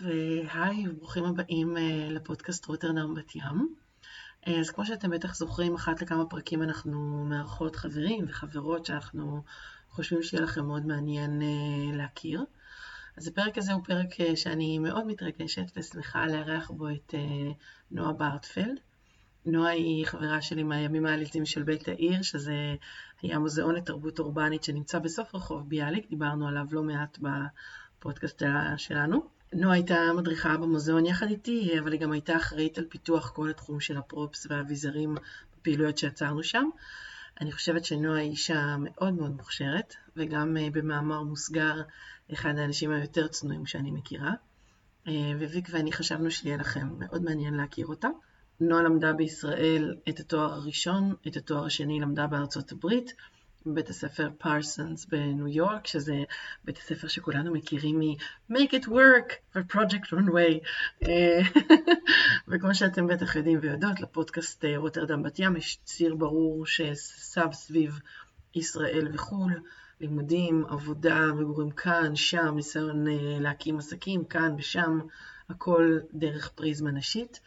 והי, ברוכים הבאים אה, לפודקאסט רוטרדם בת ים. אה, אז כמו שאתם בטח זוכרים, אחת לכמה פרקים אנחנו מארחות חברים וחברות שאנחנו חושבים שיהיה לכם מאוד מעניין אה, להכיר. אז הפרק הזה הוא פרק שאני מאוד מתרגשת ושמחה לארח בו את נועה בארטפלד. נועה היא חברה שלי מהימים העליזים של בית העיר, שזה היה מוזיאון לתרבות אורבנית שנמצא בסוף רחוב ביאליק, דיברנו עליו לא מעט בפודקאסט שלנו. נועה הייתה מדריכה במוזיאון יחד איתי, אבל היא גם הייתה אחראית על פיתוח כל התחום של הפרופס והאביזרים בפעילויות שיצרנו שם. אני חושבת שנועה היא אישה מאוד מאוד מוכשרת, וגם אה, במאמר מוסגר, אחד האנשים היותר צנועים שאני מכירה. אה, וויק ואני חשבנו שיהיה לכם מאוד מעניין להכיר אותה. נועה למדה בישראל את התואר הראשון, את התואר השני למדה בארצות הברית, בבית הספר פרסונס בניו יורק, שזה בית הספר שכולנו מכירים מ-Make it work ו-Project Runway. אה, וכמו שאתם בטח יודעים ויודעות, לפודקאסט אה, רוטרדם בת ים יש ציר ברור שסב סביב ישראל וחו"ל, לימודים, עבודה, מגורים כאן, שם, ניסיון אה, להקים עסקים, כאן ושם, הכל דרך פריזמה נשית.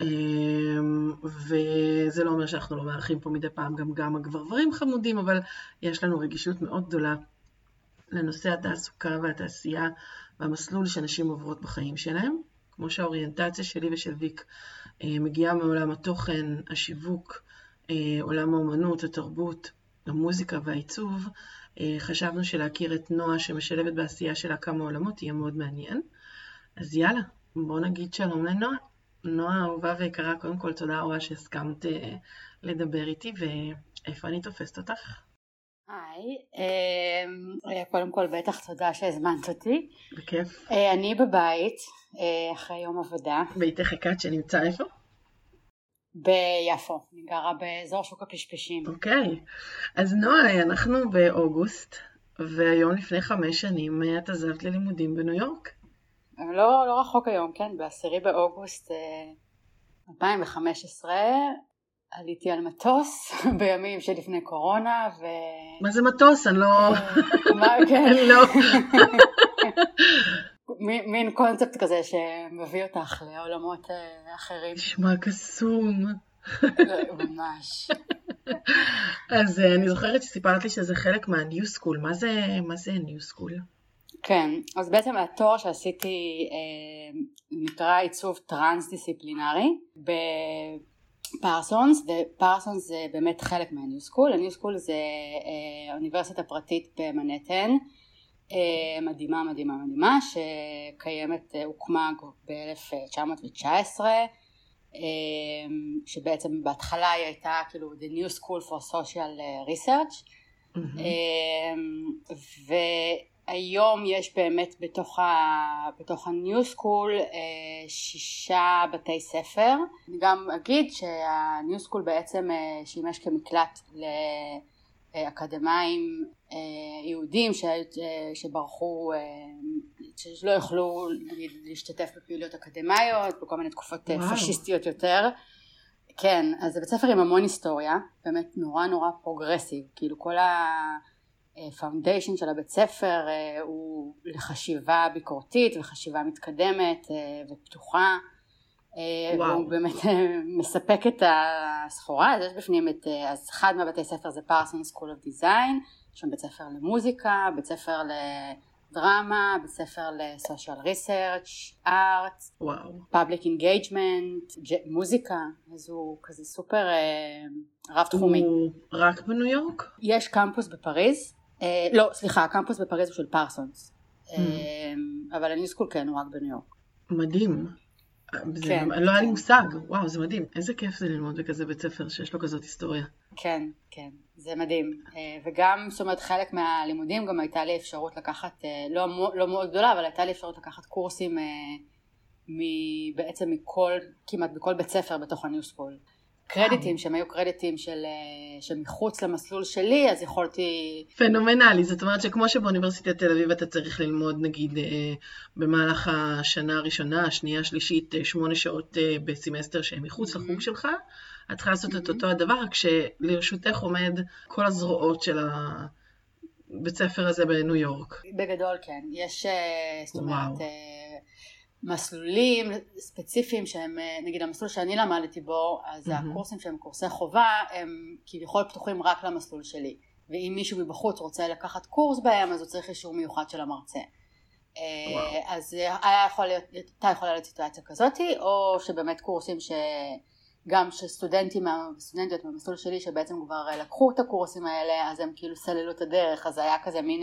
אמ, וזה לא אומר שאנחנו לא מארחים פה מדי פעם גם גם הגברברים חמודים, אבל יש לנו רגישות מאוד גדולה לנושא התעסוקה והתעשייה והמסלול שנשים עוברות בחיים שלהם. כמו שהאוריינטציה שלי ושל ויק אה, מגיעה מעולם התוכן, השיווק, אה, עולם האומנות, התרבות, המוזיקה והעיצוב, אה, חשבנו שלהכיר את נועה שמשלבת בעשייה שלה כמה עולמות יהיה מאוד מעניין. אז יאללה, בואו נגיד שלום לנועה. נועה אהובה ויקרה, קודם כל תודה רבה שהסכמת אה, לדבר איתי, ואיפה אני תופסת אותך? היי, אה, קודם כל בטח תודה שהזמנת אותי. בכיף. אה, אני בבית, אחרי יום עבודה. ביתך הקט שנמצא איפה? ביפו, אני גרה באזור שוק הפשפשים. אוקיי, אז נועה, אנחנו באוגוסט, והיום לפני חמש שנים את עזבת ללימודים בניו יורק. לא, לא רחוק היום, כן, ב-10 באוגוסט 2015 אה, עליתי על מטוס בימים שלפני קורונה ו... מה זה מטוס? אני לא... מה, כן. לא. מין קונספט כזה שמביא אותך לעולמות אה, אחרים. נשמע קסום. ממש. אז אה, אני זוכרת שסיפרת לי שזה חלק מה New School. מה זה New School? כן, אז בעצם התואר שעשיתי אה, נקרא עיצוב טרנס דיסציפלינרי בפרסונס, ופרסונס זה באמת חלק מה New School, ה New School זה אה, אוניברסיטה פרטית במנהטן, אה, מדהימה מדהימה מדהימה, שקיימת, אה, הוקמה ב-1919, אה, שבעצם בהתחלה היא הייתה כאילו the new school for social research, mm-hmm. ו... היום יש באמת בתוך, ה, בתוך ה-New School אה, שישה בתי ספר. אני גם אגיד שה-New School בעצם אה, שימש כמקלט לאקדמאים אה, יהודים ש, שברחו, שלא יכלו להשתתף בפעילויות אקדמאיות בכל מיני תקופות וואו. פשיסטיות יותר. כן, אז זה בית ספר עם המון היסטוריה, באמת נורא נורא progressive, כאילו כל ה... ה foundation של הבית ספר אה, הוא לחשיבה ביקורתית וחשיבה מתקדמת אה, ופתוחה. אה, וואו. והוא באמת מספק את הסחורה. אז יש בפנים את אז אחד מהבתי ספר זה Parsons School of Design שם בית ספר למוזיקה בית ספר לדרמה בית ספר ל social research ארט public engagement מוזיקה. אז הוא כזה סופר רב תחומי. הוא רק בניו יורק? יש קמפוס בפריז לא, סליחה, הקמפוס בפריז הוא של פרסונס. Mm. אה, אבל הניסקול כן, הוא רק בניו יורק. מדהים. כן. לא היה לי מושג, וואו, זה מדהים. איזה כיף זה ללמוד בכזה בית ספר שיש לו כזאת היסטוריה. כן, כן, זה מדהים. אה, וגם, זאת אומרת, חלק מהלימודים גם הייתה לי אפשרות לקחת, לא, לא מאוד גדולה, אבל הייתה לי אפשרות לקחת קורסים בעצם מכל, כמעט בכל בית ספר בתוך הניו קרדיטים שהם היו קרדיטים של, אה, שמחוץ למסלול שלי אז יכולתי... פנומנלי, זאת אומרת שכמו שבאוניברסיטת תל אביב אתה צריך ללמוד נגיד אה, במהלך השנה הראשונה, השנייה, השלישית, אה, שמונה שעות בסמסטר שהם מחוץ mm-hmm. לחוג שלך, את צריכה לעשות mm-hmm. את אותו הדבר, רק שלרשותך עומד כל הזרועות של הבית ספר הזה בניו יורק. בגדול כן, יש, זאת אומרת, מסלולים ספציפיים שהם נגיד המסלול שאני למדתי בו אז mm-hmm. הקורסים שהם קורסי חובה הם כביכול פתוחים רק למסלול שלי ואם מישהו מבחוץ רוצה לקחת קורס בהם אז הוא צריך אישור מיוחד של המרצה וואו. אז היה יכול להיות, הייתה יכולה להיות סיטואציה כזאתי או שבאמת קורסים שגם שסטודנטים וסטודנטיות במסלול שלי שבעצם כבר לקחו את הקורסים האלה אז הם כאילו סללו את הדרך אז היה כזה מין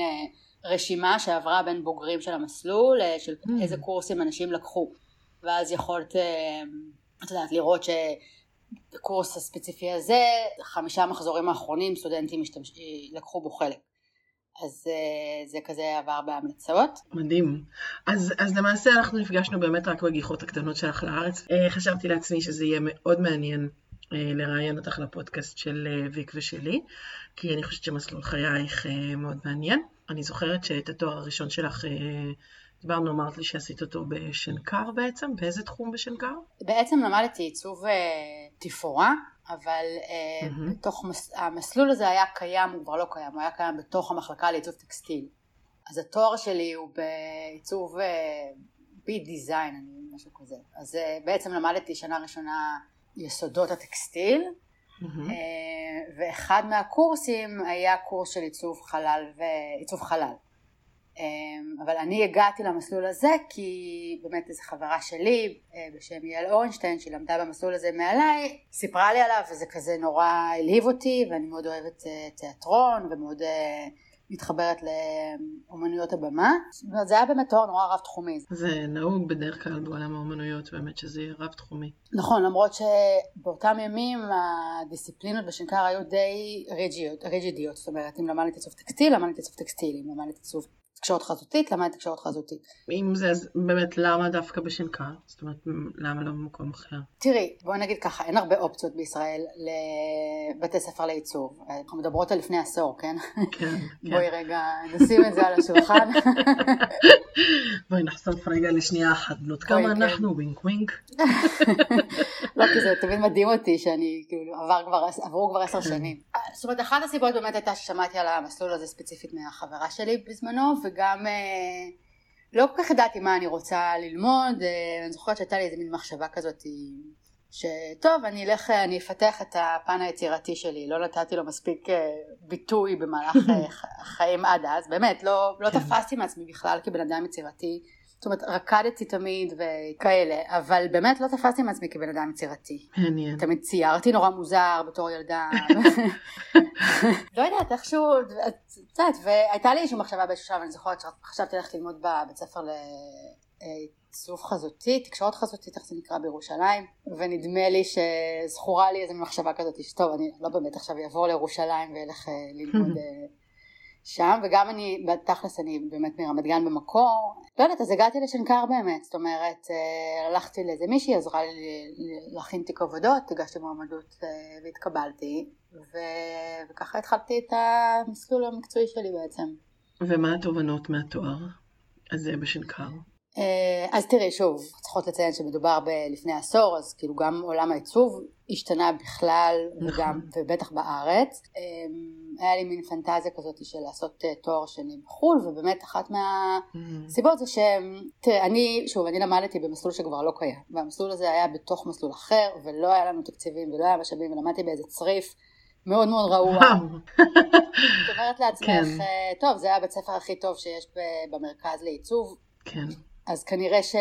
רשימה שעברה בין בוגרים של המסלול אה, של mm. איזה קורסים אנשים לקחו ואז יכולת אה, את יודעת לראות שבקורס הספציפי הזה חמישה מחזורים האחרונים סטודנטים משתמש... אה, לקחו בו חלק אז זה כזה עבר בהמלצות. מדהים. אז, אז למעשה אנחנו נפגשנו באמת רק בגיחות הקטנות שלך לארץ. חשבתי לעצמי שזה יהיה מאוד מעניין לראיין אותך לפודקאסט של ויק ושלי, כי אני חושבת שמסלול חייך מאוד מעניין. אני זוכרת שאת התואר הראשון שלך, אה, דיברנו, אמרת לי שעשית אותו בשנקר בעצם, באיזה תחום בשנקר? בעצם למדתי עיצוב אה, תפאורה, אבל mm-hmm. בתוך, המסלול הזה היה קיים, הוא כבר לא קיים, הוא היה קיים בתוך המחלקה לעיצוב טקסטיל. אז התואר שלי הוא בעיצוב ביט דיזיין, משהו כזה. אז בעצם למדתי שנה ראשונה יסודות הטקסטיל, Mm-hmm. ואחד מהקורסים היה קורס של עיצוב חלל ועיצוב חלל. אה, אבל אני הגעתי למסלול הזה כי באמת איזו חברה שלי אה, בשם יעל אורנשטיין שהיא למדה במסלול הזה מעליי סיפרה לי עליו וזה כזה נורא הלהיב אותי ואני מאוד אוהבת תיאטרון ומאוד מתחברת לאומנויות הבמה. זה היה באמת תואר נורא רב תחומי. זה נהוג בדרך כלל בעולם האומנויות באמת שזה יהיה רב תחומי. נכון למרות שבאותם ימים הדיסציפלינות בשנקר היו די ריג'ידיות זאת אומרת אם למדתי עיצוב טקסטיל למדתי עיצוב טקסטיל אם למדתי עיצוב תקשורת חזותית, למדתי תקשורת חזותית. אם זה, אז באמת למה דווקא בשנקר? זאת אומרת, למה לא במקום אחר? תראי, בואי נגיד ככה, אין הרבה אופציות בישראל לבתי ספר לעיצוב. אנחנו מדברות על לפני עשור, כן? כן. כן. בואי רגע נשים את זה על השולחן. בואי נחשוף רגע לשנייה אחת, בנות כמה כן. אנחנו, ווינק ווינק. לא, כי זה תמיד מדהים אותי שאני, כאילו, עברו כבר עשר שנים. זאת אומרת, אחת הסיבות באמת הייתה ששמעתי על המסלול הזה ספציפית מהחברה שלי בזמנו, וגם אה, לא כל כך ידעתי מה אני רוצה ללמוד, אה, אני זוכרת שהייתה לי איזה מין מחשבה כזאת שטוב אני אלך, אני אפתח את הפן היצירתי שלי, לא נתתי לו מספיק אה, ביטוי במהלך החיים עד אז, באמת לא, לא כן. תפסתי מעצמי בכלל כבן אדם יצירתי זאת אומרת רקדתי תמיד וכאלה אבל באמת לא תפסתי מעצמי כבן אדם יצירתי. מעניין. תמיד ציירתי נורא מוזר בתור ילדה. לא יודעת איכשהו את יודעת והייתה לי איזושהי מחשבה באיזשהו שלב אני זוכרת שחשבתי ללכת ללמוד בבית ספר לעיצוב חזותי תקשורת חזותית איך זה נקרא בירושלים ונדמה לי שזכורה לי איזו מחשבה כזאת שטוב אני לא באמת עכשיו אעבור לירושלים ואלך אה, ללמוד שם וגם אני בתכלס אני באמת מרמת גן במקור לא יודעת אז הגעתי לשנקר באמת זאת אומרת אה, הלכתי לאיזה מישהי עזרה לי להכין תיק עבודות הגשתי מועמדות אה, והתקבלתי ו... וככה התחלתי את המסלול המקצועי שלי בעצם. ומה התובנות מהתואר הזה בשנקר? אה, אז תראי שוב צריכות לציין שמדובר בלפני עשור אז כאילו גם עולם העיצוב השתנה בכלל נכון. וגם ובטח בארץ אמ, היה לי מין פנטזיה כזאת של לעשות אה, תואר שני בחו"ל ובאמת אחת מהסיבות זה שתראה אני שוב אני למדתי במסלול שכבר לא קיים והמסלול הזה היה בתוך מסלול אחר ולא היה לנו תקציבים ולא היה משאבים ולמדתי באיזה צריף מאוד מאוד רעוע. את אומרת לעצמך, כן. אה, טוב זה היה בית ספר הכי טוב שיש במרכז לעיצוב. כן. אז כנראה ש...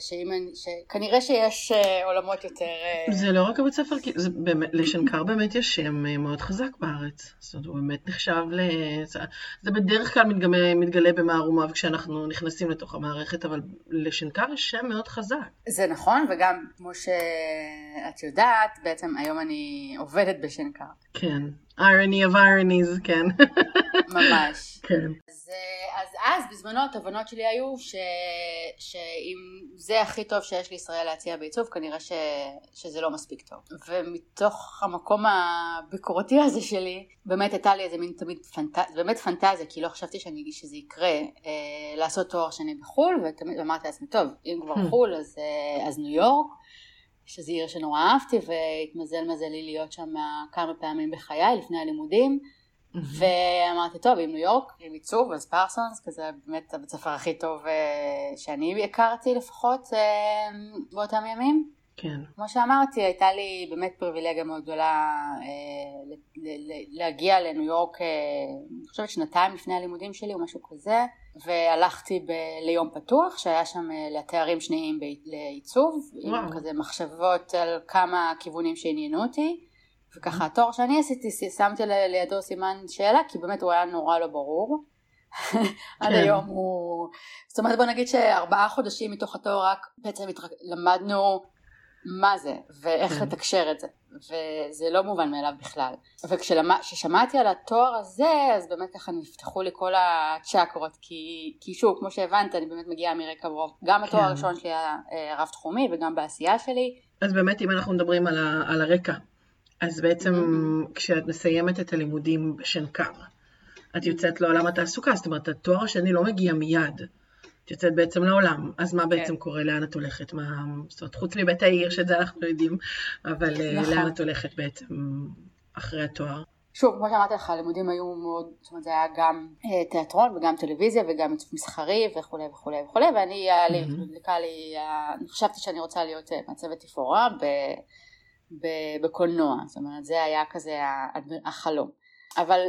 שאם אני... ש... כנראה שיש אה, עולמות יותר... אה, זה לא רק הבית ספר, זה באמת, לשנקר באמת יש שם אה, מאוד חזק בארץ. זאת אומרת, הוא באמת נחשב ל... זה בדרך כלל מתגלה, מתגלה במערומיו כשאנחנו נכנסים לתוך המערכת, אבל לשנקר יש שם מאוד חזק. זה נכון, וגם כמו שאת יודעת, בעצם היום אני עובדת בשנקר. כן, irony of ironies, כן. ממש. כן. אז, אז אז בזמנו התובנות שלי היו ש, שאם זה הכי טוב שיש לישראל להציע בעיצוב כנראה ש, שזה לא מספיק טוב ומתוך המקום הביקורתי הזה שלי באמת הייתה לי איזה מין תמיד פנטזיה באמת פנטזיה כי לא חשבתי שאני, שזה יקרה אה, לעשות תואר שני בחו"ל ותמיד אמרתי לעצמי טוב אם כבר hmm. חו"ל אז, אה, אז ניו יורק שזו עיר שנורא אהבתי והתמזל מזלי להיות שם כמה פעמים בחיי לפני הלימודים ואמרתי, טוב, אם ניו יורק, עם עיצוב, אז פרסונס, כזה באמת הבית הספר הכי טוב אה, שאני הכרתי לפחות אה, באותם ימים. כן. כמו שאמרתי, הייתה לי באמת פריבילגיה מאוד גדולה אה, להגיע לניו יורק, אה, אני חושבת שנתיים לפני הלימודים שלי או משהו כזה, והלכתי ב- ליום פתוח שהיה שם אה, לתארים שניים לעיצוב, וואו. עם כזה מחשבות על כמה כיוונים שעניינו אותי. וככה התואר שאני עשיתי שמתי לידו סימן שאלה כי באמת הוא היה נורא לא ברור. עד כן. היום הוא, זאת אומרת בוא נגיד שארבעה חודשים מתוך התואר רק בעצם למדנו מה זה ואיך כן. לתקשר את זה וזה לא מובן מאליו בכלל וכששמעתי על התואר הזה אז באמת ככה נפתחו לי כל הצ'קרות כי, כי שוב כמו שהבנת אני באמת מגיעה מרקע רוב גם התואר כן. הראשון שלי היה אה, רב תחומי וגם בעשייה שלי אז באמת אם אנחנו מדברים על, ה, על הרקע אז בעצם mm-hmm. כשאת מסיימת את הלימודים בשנקר, את יוצאת לעולם התעסוקה, זאת אומרת התואר השני לא מגיע מיד, את יוצאת בעצם לעולם, אז מה בעצם כן. קורה, לאן את הולכת, מה, זאת אומרת חוץ מבית העיר שאת זה אנחנו יודעים, אבל אה, נכון. לאן את הולכת בעצם אחרי התואר? שוב, כמו שאמרתי לך, הלימודים היו מאוד, זאת אומרת זה היה גם אה, תיאטרון וגם טלוויזיה וגם עיצוב מסחרי וכולי וכולי וכולי, ואני, היה לי, mm-hmm. לי, אני חשבתי שאני רוצה להיות אה, מעצבת תפאורה בקולנוע, זאת אומרת זה היה כזה החלום. אבל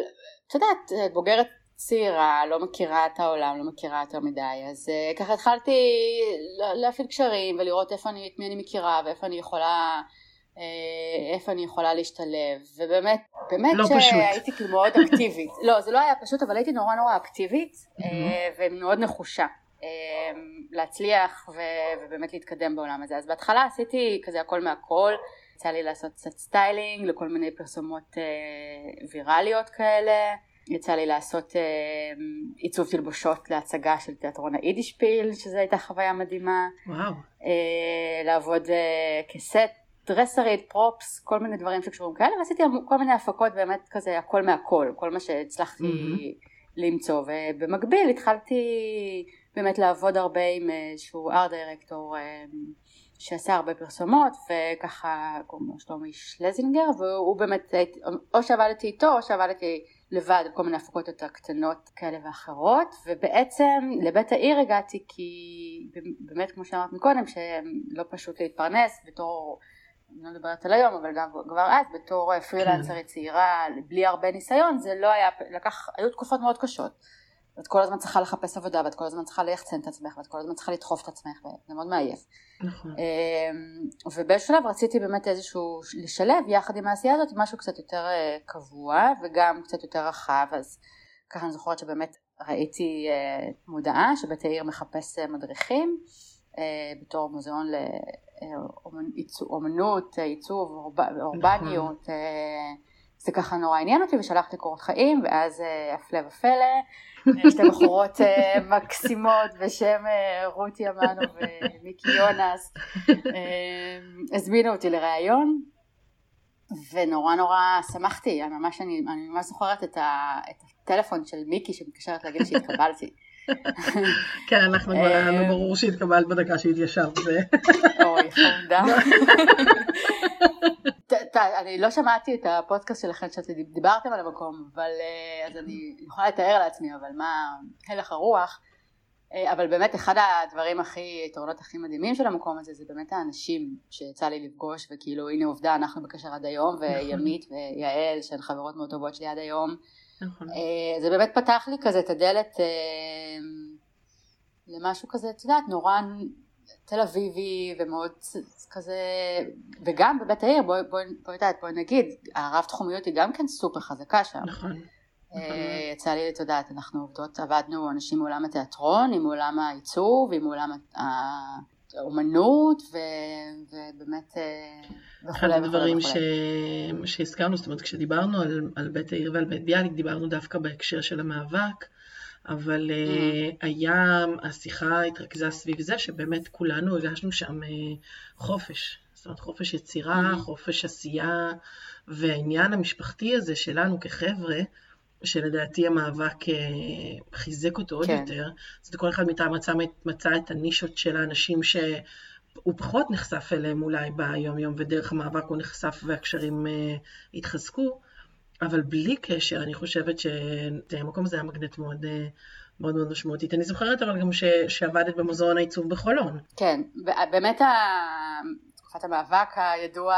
את יודעת, בוגרת צעירה, לא מכירה את העולם, לא מכירה יותר מדי, אז אה, ככה התחלתי להפעיל קשרים ולראות איפה אני, את מי אני מכירה ואיפה אני יכולה, אה, איפה אני יכולה להשתלב, ובאמת, באמת לא שהייתי כאילו מאוד אקטיבית, לא זה לא היה פשוט אבל הייתי נורא נורא אקטיבית mm-hmm. ומאוד נחושה. להצליח ובאמת להתקדם בעולם הזה אז בהתחלה עשיתי כזה הכל מהכל יצא לי לעשות קצת styling לכל מיני פרסומות אה, ויראליות כאלה. יצא לי לעשות אה, עיצוב תלבושות להצגה של תיאטרון היידישפיל, שזו הייתה חוויה מדהימה. וואו. אה, לעבוד אה, כסט, דרסרית, props, כל מיני דברים שקשורים כאלה, ועשיתי כל מיני הפקות באמת כזה הכל מהכל, כל מה שהצלחתי mm-hmm. למצוא, ובמקביל התחלתי באמת לעבוד הרבה עם איזשהו art director. שעשה הרבה פרסומות וככה קוראים לו שלומי שלזינגר והוא באמת או שעבדתי איתו או שעבדתי לבד בכל מיני הפקות יותר קטנות כאלה ואחרות ובעצם לבית העיר הגעתי כי באמת כמו שאמרת מקודם שלא פשוט להתפרנס בתור אני לא מדברת על היום אבל גם כבר אז בתור פרילנסרית כן. צעירה בלי הרבה ניסיון זה לא היה לקח היו תקופות מאוד קשות ואת כל הזמן צריכה לחפש עבודה ואת כל הזמן צריכה ליחצן את עצמך ואת כל הזמן צריכה לדחוף את עצמך וזה מאוד מעייף. נכון. אמ, ובאיזשהו שלב רציתי באמת איזשהו לשלב יחד עם העשייה הזאת משהו קצת יותר אה, קבוע וגם קצת יותר רחב אז ככה אני זוכרת שבאמת ראיתי אה, מודעה שבית העיר מחפש אה, מדריכים בתור מוזיאון לאומנות, עיצוב, אורבניות נכון. זה ככה נורא עניין אותי ושלחתי קורות חיים ואז הפלא ופלא שתי בחורות אה, מקסימות בשם אה, רותי אמנו ומיקי יונס אה, הזמינו אותי לראיון ונורא נורא שמחתי, אני ממש, אני, אני ממש זוכרת את, ה, את הטלפון של מיקי שמתקשרת להגיד שהתקבלתי. כן, אנחנו כבר היה לנו ברור שהתקבלת בדקה שהתיישבת. אוי, חמודה. אני לא שמעתי את הפודקאסט שלכם שדיברתם על המקום, אבל אה, אז אני יכולה לתאר לעצמי, אבל מה הלך הרוח. אה, אבל באמת אחד הדברים הכי, היתרונות הכי מדהימים של המקום הזה זה באמת האנשים שיצא לי לפגוש וכאילו הנה עובדה אנחנו בקשר עד היום נכון. וימית ויעל שהן חברות מאוד טובות שלי עד היום. נכון. אה, זה באמת פתח לי כזה את הדלת למשהו כזה, את יודעת, נורא תל אביבי ומאוד כזה, וגם בבית העיר, בואי בוא, בוא, בוא, בוא נגיד, הרב תחומיות היא גם כן סופר חזקה שם. נכון. אה, נכון. יצא לי, את יודעת, אנחנו עובדות, עבדנו אנשים מעולם התיאטרון, עם עולם העיצוב, עם עולם האומנות, ו, ובאמת אה, וכולי וכולי. אחד הדברים שהזכרנו, זאת אומרת, כשדיברנו על, על בית העיר ועל בית ביאליק, דיברנו דווקא בהקשר של המאבק. אבל mm. היה, השיחה התרכזה סביב זה שבאמת כולנו הרגשנו שם אה, חופש. זאת אומרת, חופש יצירה, mm. חופש עשייה, והעניין המשפחתי הזה שלנו כחבר'ה, שלדעתי המאבק אה, חיזק אותו עוד כן. יותר, זאת כל אחד מאיתם מצא, מצא את הנישות של האנשים שהוא פחות נחשף אליהם אולי ביום יום, ודרך המאבק הוא נחשף והקשרים התחזקו. אבל בלי קשר, אני חושבת שהמקום הזה היה מגנט מאוד... מאוד מאוד משמעותית. אני זוכרת אבל גם ש, שעבדת במוזיאון העיצוב בחולון. כן, באמת תקופת המאבק הידוע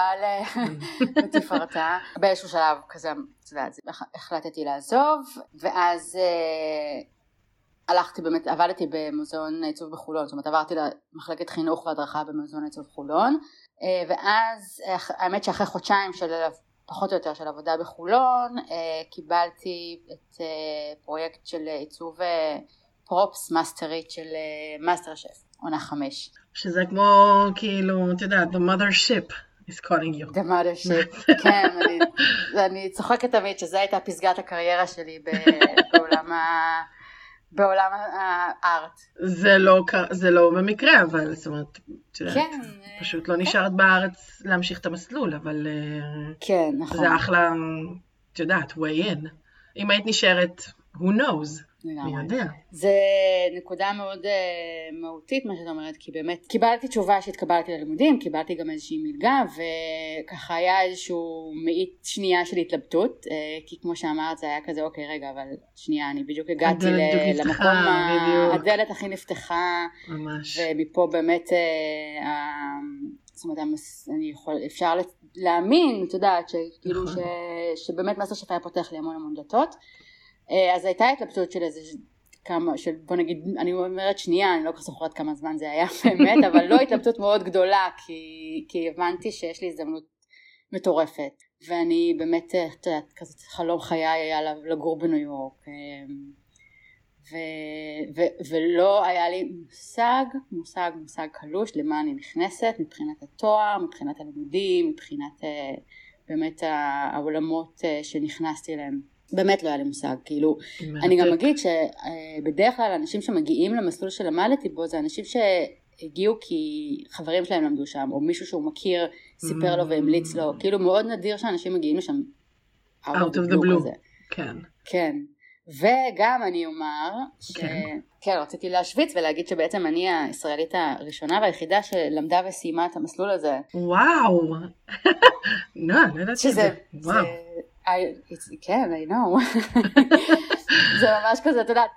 לתפארתה. באיזשהו שלב כזה, את יודעת, החלטתי לעזוב, ואז אה, הלכתי באמת, עבדתי במוזיאון העיצוב בחולון, זאת אומרת עברתי למחלקת חינוך והדרכה במוזיאון העיצוב בחולון, אה, ואז האמת שאחרי חודשיים של פחות או יותר של עבודה בחולון, אה, קיבלתי את פרויקט של עיצוב props מאסטרית של מאסטר שף, עונה חמש. שזה כמו כאילו, את יודעת, the mother ship is calling you. the mother ship, כן, אני, אני צוחקת תמיד שזו הייתה פסגת הקריירה שלי בעולם ה... בעולם ה art. זה לא, זה לא במקרה, אבל זאת אומרת, את יודעת, כן, פשוט לא כן. נשארת בארץ להמשיך את המסלול, אבל כן, נכון. זה אחלה, את יודעת, way in. אם היית נשארת, who knows. מי יודע. זה נקודה מאוד uh, מהותית מה שאת אומרת, כי באמת קיבלתי תשובה שהתקבלתי ללימודים, קיבלתי גם איזושהי מלגה, וככה היה איזשהו מאית שנייה של התלבטות, uh, כי כמו שאמרת זה היה כזה, אוקיי רגע, אבל שנייה, אני בדיוק הגעתי ל- למקום, ה- הדלת הכי נפתחה, ממש. ומפה באמת, uh, זאת אומרת, אני יכול, אפשר להאמין, את יודעת, שכאילו, נכון. ש, שבאמת מסר שפה פותח לי המון המון דלתות. אה, אז הייתה התלבטות של איזה כמה, של בוא נגיד, אני אומרת שנייה, אני לא כל כך זוכרת כמה זמן זה היה באמת, אבל לא התלבטות מאוד גדולה, כי, כי הבנתי שיש לי הזדמנות מטורפת, ואני באמת, אה, את יודעת, כזה חלום חיי היה לגור בניו יורק, אה, ו, ו, ולא היה לי מושג, מושג, מושג קלוש למה אני נכנסת מבחינת התואר, מבחינת הלימודים, מבחינת באמת העולמות שנכנסתי אליהם. באמת לא היה לי מושג, כאילו, אני גם אגיד שבדרך כלל אנשים שמגיעים למסלול שלמדתי בו זה אנשים שהגיעו כי חברים שלהם למדו שם, או מישהו שהוא מכיר סיפר לו והמליץ לו, כאילו מאוד נדיר שאנשים מגיעים לשם out of the blue, כן. כן. וגם אני אומר, ש... כן. כן, רציתי להשוויץ ולהגיד שבעצם אני הישראלית הראשונה והיחידה שלמדה וסיימה את המסלול הזה. וואו, לא, לא ידעתי את זה. וואו. I, כן, I know. זה ממש כזה, את יודעת,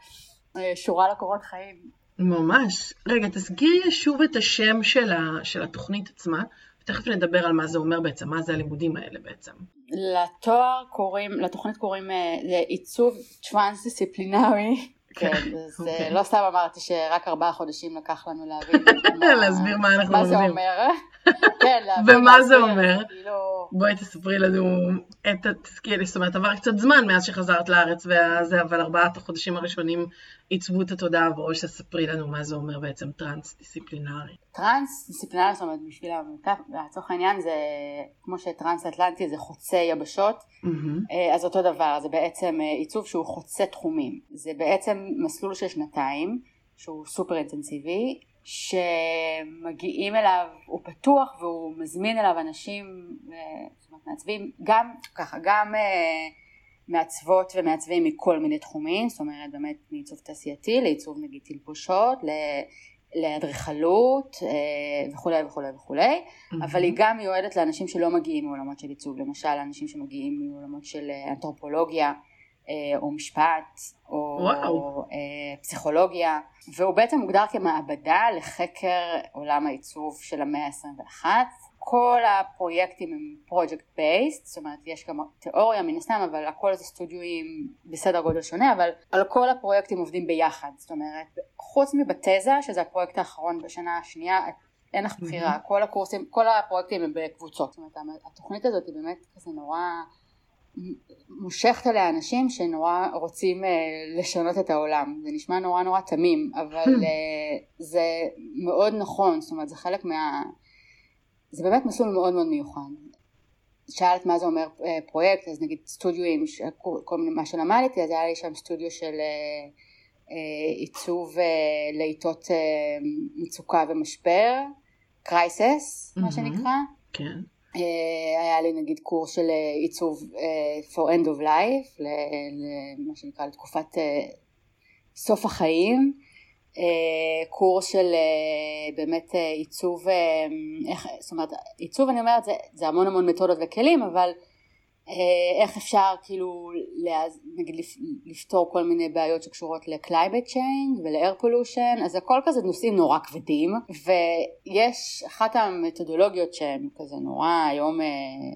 אה, שורה לקורות חיים. ממש. רגע, תסגירי שוב את השם של, ה, של התוכנית עצמה, ותכף נדבר על מה זה אומר בעצם, מה זה הלימודים האלה בעצם. לתואר קוראים, לתוכנית קוראים אה, לעיצוב טרנס-דיסציפלינרי. כן, אז. אוקיי. לא סתם אמרתי שרק ארבעה חודשים לקח לנו להבין להסביר מה אנחנו לומדים. מה זה אומר. כן, להבין. ומה זה אומר? כאילו... בואי תספרי לנו את התסכית, זאת אומרת עבר קצת זמן מאז שחזרת לארץ וזה, אבל ארבעת החודשים הראשונים עיצבו את התודעה בראש, תספרי לנו מה זה אומר בעצם טרנס דיסציפלינרי. טרנס דיסציפלינרי, זאת אומרת בשביל לצורך העניין זה כמו שטרנס אטלנטי זה חוצה יבשות, mm-hmm. אז אותו דבר, זה בעצם אה, עיצוב שהוא חוצה תחומים, זה בעצם מסלול של שנתיים שהוא סופר אינטנסיבי שמגיעים אליו, הוא פתוח והוא מזמין אליו אנשים, אה, זאת אומרת מעצבים, גם ככה, גם מעצבות ומעצבים מכל מיני תחומים, זאת אומרת באמת מעיצוב תעשייתי לעיצוב נגיד תלבושות, לאדריכלות אה, וכולי וכולי וכולי, mm-hmm. אבל היא גם מיועדת לאנשים שלא מגיעים מעולמות של עיצוב, למשל אנשים שמגיעים מעולמות של אנתרופולוגיה אה, או משפט או, או אה, פסיכולוגיה. והוא בעצם מוגדר כמעבדה לחקר עולם העיצוב של המאה ה-21 כל הפרויקטים הם פרויקט בייסט, זאת אומרת יש גם תיאוריה מן הסתם אבל הכל זה סטודיואים בסדר גודל שונה אבל על כל הפרויקטים עובדים ביחד. זאת אומרת חוץ מבתזה שזה הפרויקט האחרון בשנה השנייה אין לך בחירה. כל הקורסים כל הפרויקטים הם בקבוצות. זאת אומרת התוכנית הזאת היא באמת כזה נורא מושכת אליה אנשים שנורא רוצים uh, לשנות את העולם. זה נשמע נורא נורא תמים אבל uh, זה מאוד נכון. זאת אומרת זה חלק מה זה באמת מסלול מאוד מאוד מיוחד. שאלת מה זה אומר uh, פרויקט אז נגיד סטודיו כל מיני מה שלמדתי אז היה לי שם סטודיו של uh, uh, עיצוב לעיתות מצוקה ומשבר קרייסס מה שנקרא. כן. אה, היה לי נגיד קורס של אה, עיצוב אה, for end of life, למה שנקרא לתקופת סוף החיים, קורס של באמת עיצוב, איך, זאת אומרת עיצוב אני אומרת זה, זה המון המון מתודות וכלים אבל אה, איך אפשר כאילו נגיד לפתור כל מיני בעיות שקשורות ל-climate change ול-air pollution אז הכל כזה נושאים נורא כבדים ויש אחת המתודולוגיות שהן כזה נורא היום אה,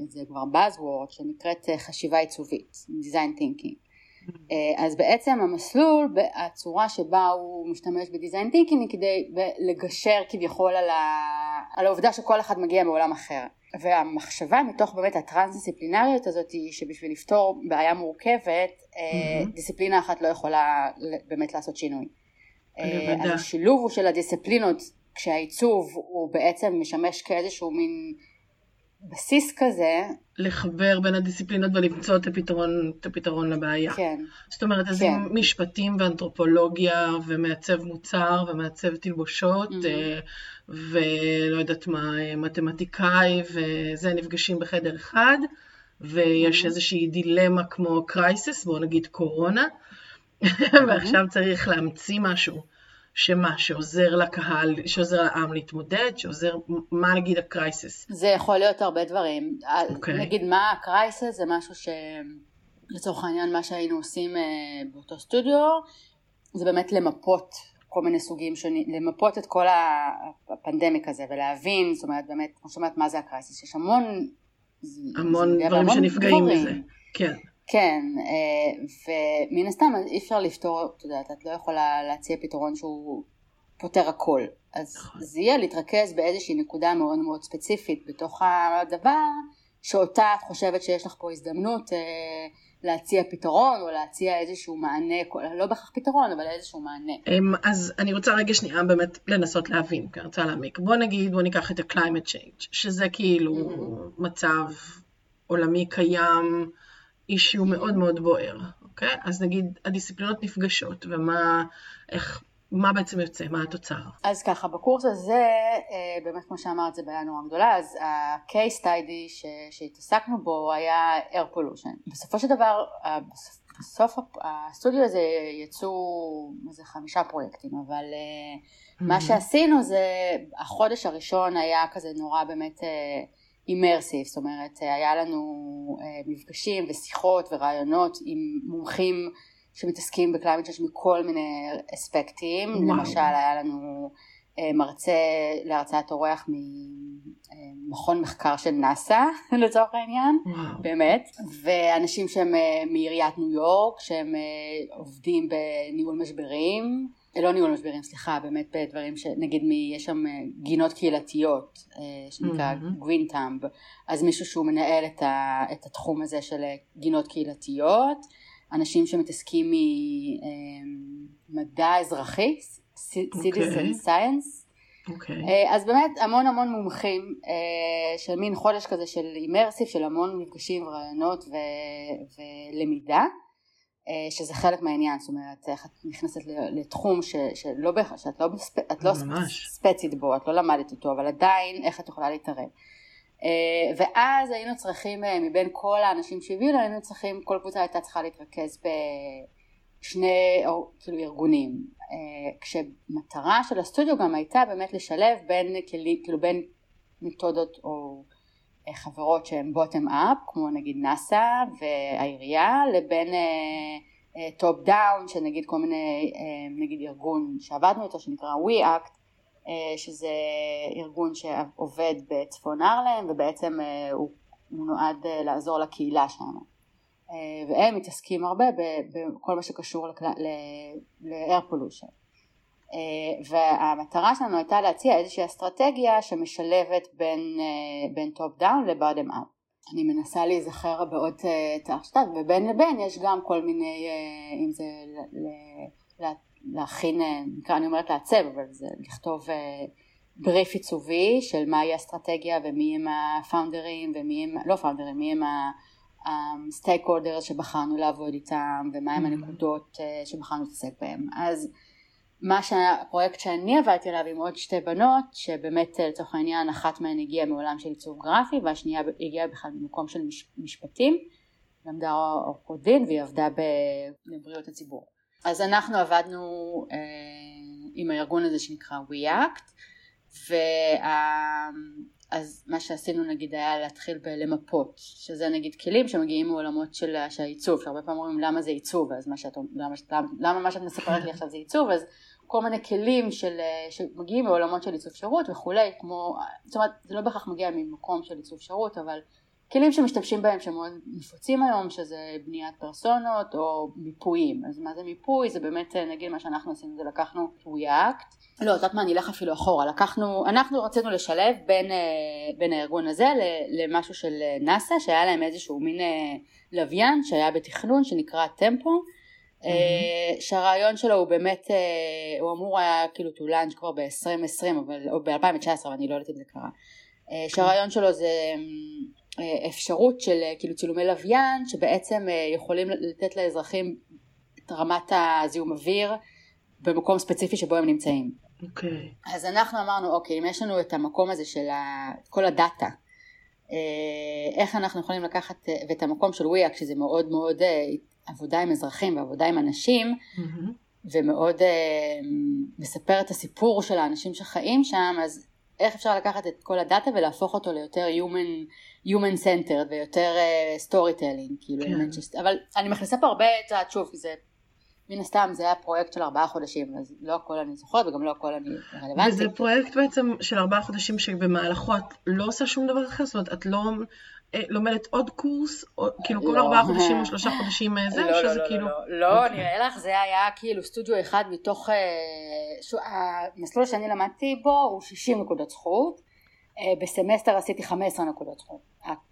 זה כבר buzzword שנקראת אה, חשיבה עיצובית design thinking אז בעצם המסלול, הצורה שבה הוא משתמש בדיזיין תינקינג היא כדי לגשר כביכול על, ה... על העובדה שכל אחד מגיע מעולם אחר. והמחשבה מתוך באמת הטרנס-דיסציפלינריות הזאת היא שבשביל לפתור בעיה מורכבת mm-hmm. דיסציפלינה אחת לא יכולה באמת לעשות שינוי. אז השילוב הוא של הדיסציפלינות כשהעיצוב הוא בעצם משמש כאיזשהו מין בסיס כזה. לחבר בין הדיסציפלינות ולמצוא את הפתרון, את הפתרון לבעיה. כן. זאת אומרת, אז כן. אם משפטים ואנתרופולוגיה ומעצב מוצר ומעצב תלבושות mm-hmm. ולא יודעת מה, מתמטיקאי וזה נפגשים בחדר אחד ויש mm-hmm. איזושהי דילמה כמו crisis, בואו נגיד קורונה, mm-hmm. ועכשיו צריך להמציא משהו. שמה, שעוזר לקהל, שעוזר לעם להתמודד, שעוזר, מה נגיד ה crisis? זה יכול להיות הרבה דברים. Okay. אוקיי. נגיד מה ה crisis זה משהו שלצורך העניין מה שהיינו עושים uh, באותו סטודיו, זה באמת למפות כל מיני סוגים שונים, למפות את כל ה pandemic הזה ולהבין, זאת אומרת באמת, כמו שאומרת, מה זה ה crisis, יש המון... המון דברים שנפגעים מזה, כן. כן, אה, ומן הסתם אי אפשר לפתור, את יודעת, את לא יכולה להציע פתרון שהוא פותר הכל. אז נכון. זה יהיה להתרכז באיזושהי נקודה מאוד מאוד ספציפית בתוך הדבר, שאותה את חושבת שיש לך פה הזדמנות אה, להציע פתרון או להציע איזשהו מענה, לא בהכרח פתרון אבל איזשהו מענה. אמ, אז אני רוצה רגע שנייה באמת לנסות להבין, כי אני רוצה להעמיק. בוא נגיד, בוא ניקח את ה-climate change, שזה כאילו mm-hmm. מצב עולמי קיים. אישיו מאוד מאוד בוער, אוקיי? אז נגיד הדיסציפלינות נפגשות, ומה, איך, מה בעצם יוצא, מה התוצר? אז ככה, בקורס הזה, אה, באמת כמו שאמרת, זה בעיה נורא גדולה, אז ה-case study שהתעסקנו בו היה air pollution. בסופו של דבר, בסוף הסטודיו הזה יצאו איזה חמישה פרויקטים, אבל mm-hmm. מה שעשינו זה, החודש הראשון היה כזה נורא באמת אה, immersive, זאת אומרת היה לנו אה, מפגשים ושיחות ורעיונות עם מומחים שמתעסקים ב climate change מכל מיני אספקטים, וואו. למשל היה לנו אה, מרצה להרצאת אורח ממכון מחקר של נאסא לצורך העניין, וואו. באמת, ואנשים שהם אה, מעיריית ניו יורק שהם עובדים בניהול משברים לא ניהול משברים, סליחה, באמת בדברים שנגיד מי, יש שם אה, גינות קהילתיות אה, שנקרא טאמב, אז מישהו שהוא מנהל את, ה, את התחום הזה של אה, גינות קהילתיות, אנשים שמתעסקים ממדע אזרחי, citizen okay. science, Okay. אוקיי. אז באמת המון המון מומחים של מין חודש כזה של אימרסיב, של המון מפגשים ורעיונות ו- ולמידה. אה, שזה חלק מהעניין, זאת אומרת איך את נכנסת לתחום ש, שלא בהכרח, שאת לא, בספ, את לא ספצית בו, את לא למדת אותו, אבל עדיין איך את יכולה להתערב. אה, ואז היינו צריכים אה, מבין כל האנשים שהביאו היינו צריכים, כל קבוצה הייתה צריכה להתרכז בשני כאילו ארגונים, כשמטרה של הסטודיו גם הייתה באמת לשלב בין, כאילו בין מתודות או חברות שהן bottom up כמו נגיד נאסא והעירייה לבין top uh, down שנגיד כל מיני uh, נגיד ארגון שעבדנו איתו שנקרא WeAct שזה ארגון שעובד בצפון הארלם ובעצם הוא, הוא נועד לעזור לקהילה שלנו. והם מתעסקים הרבה בכל מה שקשור ל-air pollution. אה, והמטרה שלנו הייתה להציע איזושהי אסטרטגיה שמשלבת בין, אה, בין top down ל bottom up. אני מנסה להיזכר בעוד אה, תחשתת ובין לבין יש גם כל מיני אם זה להכין, נקרא אני אומרת לעצב אבל זה לכתוב בריף עיצובי של מהי האסטרטגיה ומי הם הפאונדרים ומי הם, לא פאונדרים, מי הם הסטייק הולדרס שבחרנו לעבוד איתם ומהם mm-hmm. הנקודות שבחרנו להתעסק בהם אז מה שהפרויקט שאני עבדתי עליו עם עוד שתי בנות שבאמת לצורך העניין אחת מהן הגיעה מעולם של עיצוב גרפי והשנייה הגיעה בכלל ממקום של מש, משפטים למדה עורכות דין והיא עבדה בבריאות הציבור. אז אנחנו עבדנו אה, עם הארגון הזה שנקרא WeAct וה... מה שעשינו נגיד היה להתחיל בלמפות, שזה נגיד כלים שמגיעים מעולמות של, העיצוב, שהרבה פעמים אומרים למה זה עיצוב, אז מה שאת, למה, למה, למה מה שאת מספרת לי עכשיו זה עיצוב, אז כל מיני כלים של, שמגיעים מעולמות של עיצוב שירות וכולי, כמו, זאת אומרת זה לא בהכרח מגיע ממקום של עיצוב שירות, אבל כלים שמשתמשים בהם שמאוד נפוצים היום שזה בניית פרסונות או מיפויים. אז מה זה מיפוי? זה באמת נגיד מה שאנחנו עשינו זה לקחנו ריאקט לא יודעת מה? אני אלך אפילו אחורה. לקחנו אנחנו רצינו לשלב בין, אה, בין הארגון הזה למשהו של נאסא שהיה להם איזשהו מין אה, לוויין שהיה בתכנון שנקרא טמפו mm-hmm. שהרעיון שלו הוא באמת הוא אמור היה כאילו to launch כבר ב-2020 או ב-2019 אבל אני לא יודעת אם זה קרה שהרעיון שלו זה אפשרות של כאילו צילומי לוויין שבעצם אה, יכולים לתת לאזרחים את רמת הזיהום אוויר במקום ספציפי שבו הם נמצאים. אוקיי. Okay. אז אנחנו אמרנו אוקיי אם יש לנו את המקום הזה של ה... כל הדאטה אה, איך אנחנו יכולים לקחת אה, ואת המקום של וויאק שזה מאוד מאוד עבודה עם אזרחים ועבודה עם אנשים mm-hmm. ומאוד מספר את הסיפור של האנשים שחיים שם אז איך אפשר לקחת את כל הדאטה ולהפוך אותו ליותר human, human centered ויותר uh, story telling, כאילו, כן. just, אבל אני מכניסה פה הרבה, את יודעת שוב, זה מן הסתם זה היה פרויקט של ארבעה חודשים, אז לא הכל אני זוכרת וגם לא הכל אני רלוונטית. וזה פרויקט בעצם של ארבעה חודשים שבמהלכו את לא עושה שום דבר אחר, זאת אומרת את לא לומדת עוד קורס, או, כאילו כל לא. ארבעה חודשים או שלושה חודשים אה, זה, לא, שזה לא, כאילו... לא, לא, לא, נראה לך זה היה כאילו סטודיו אחד מתוך, המסלול שאני למדתי בו הוא 60 נקודות זכות, בסמסטר עשיתי 15 נקודות זכות,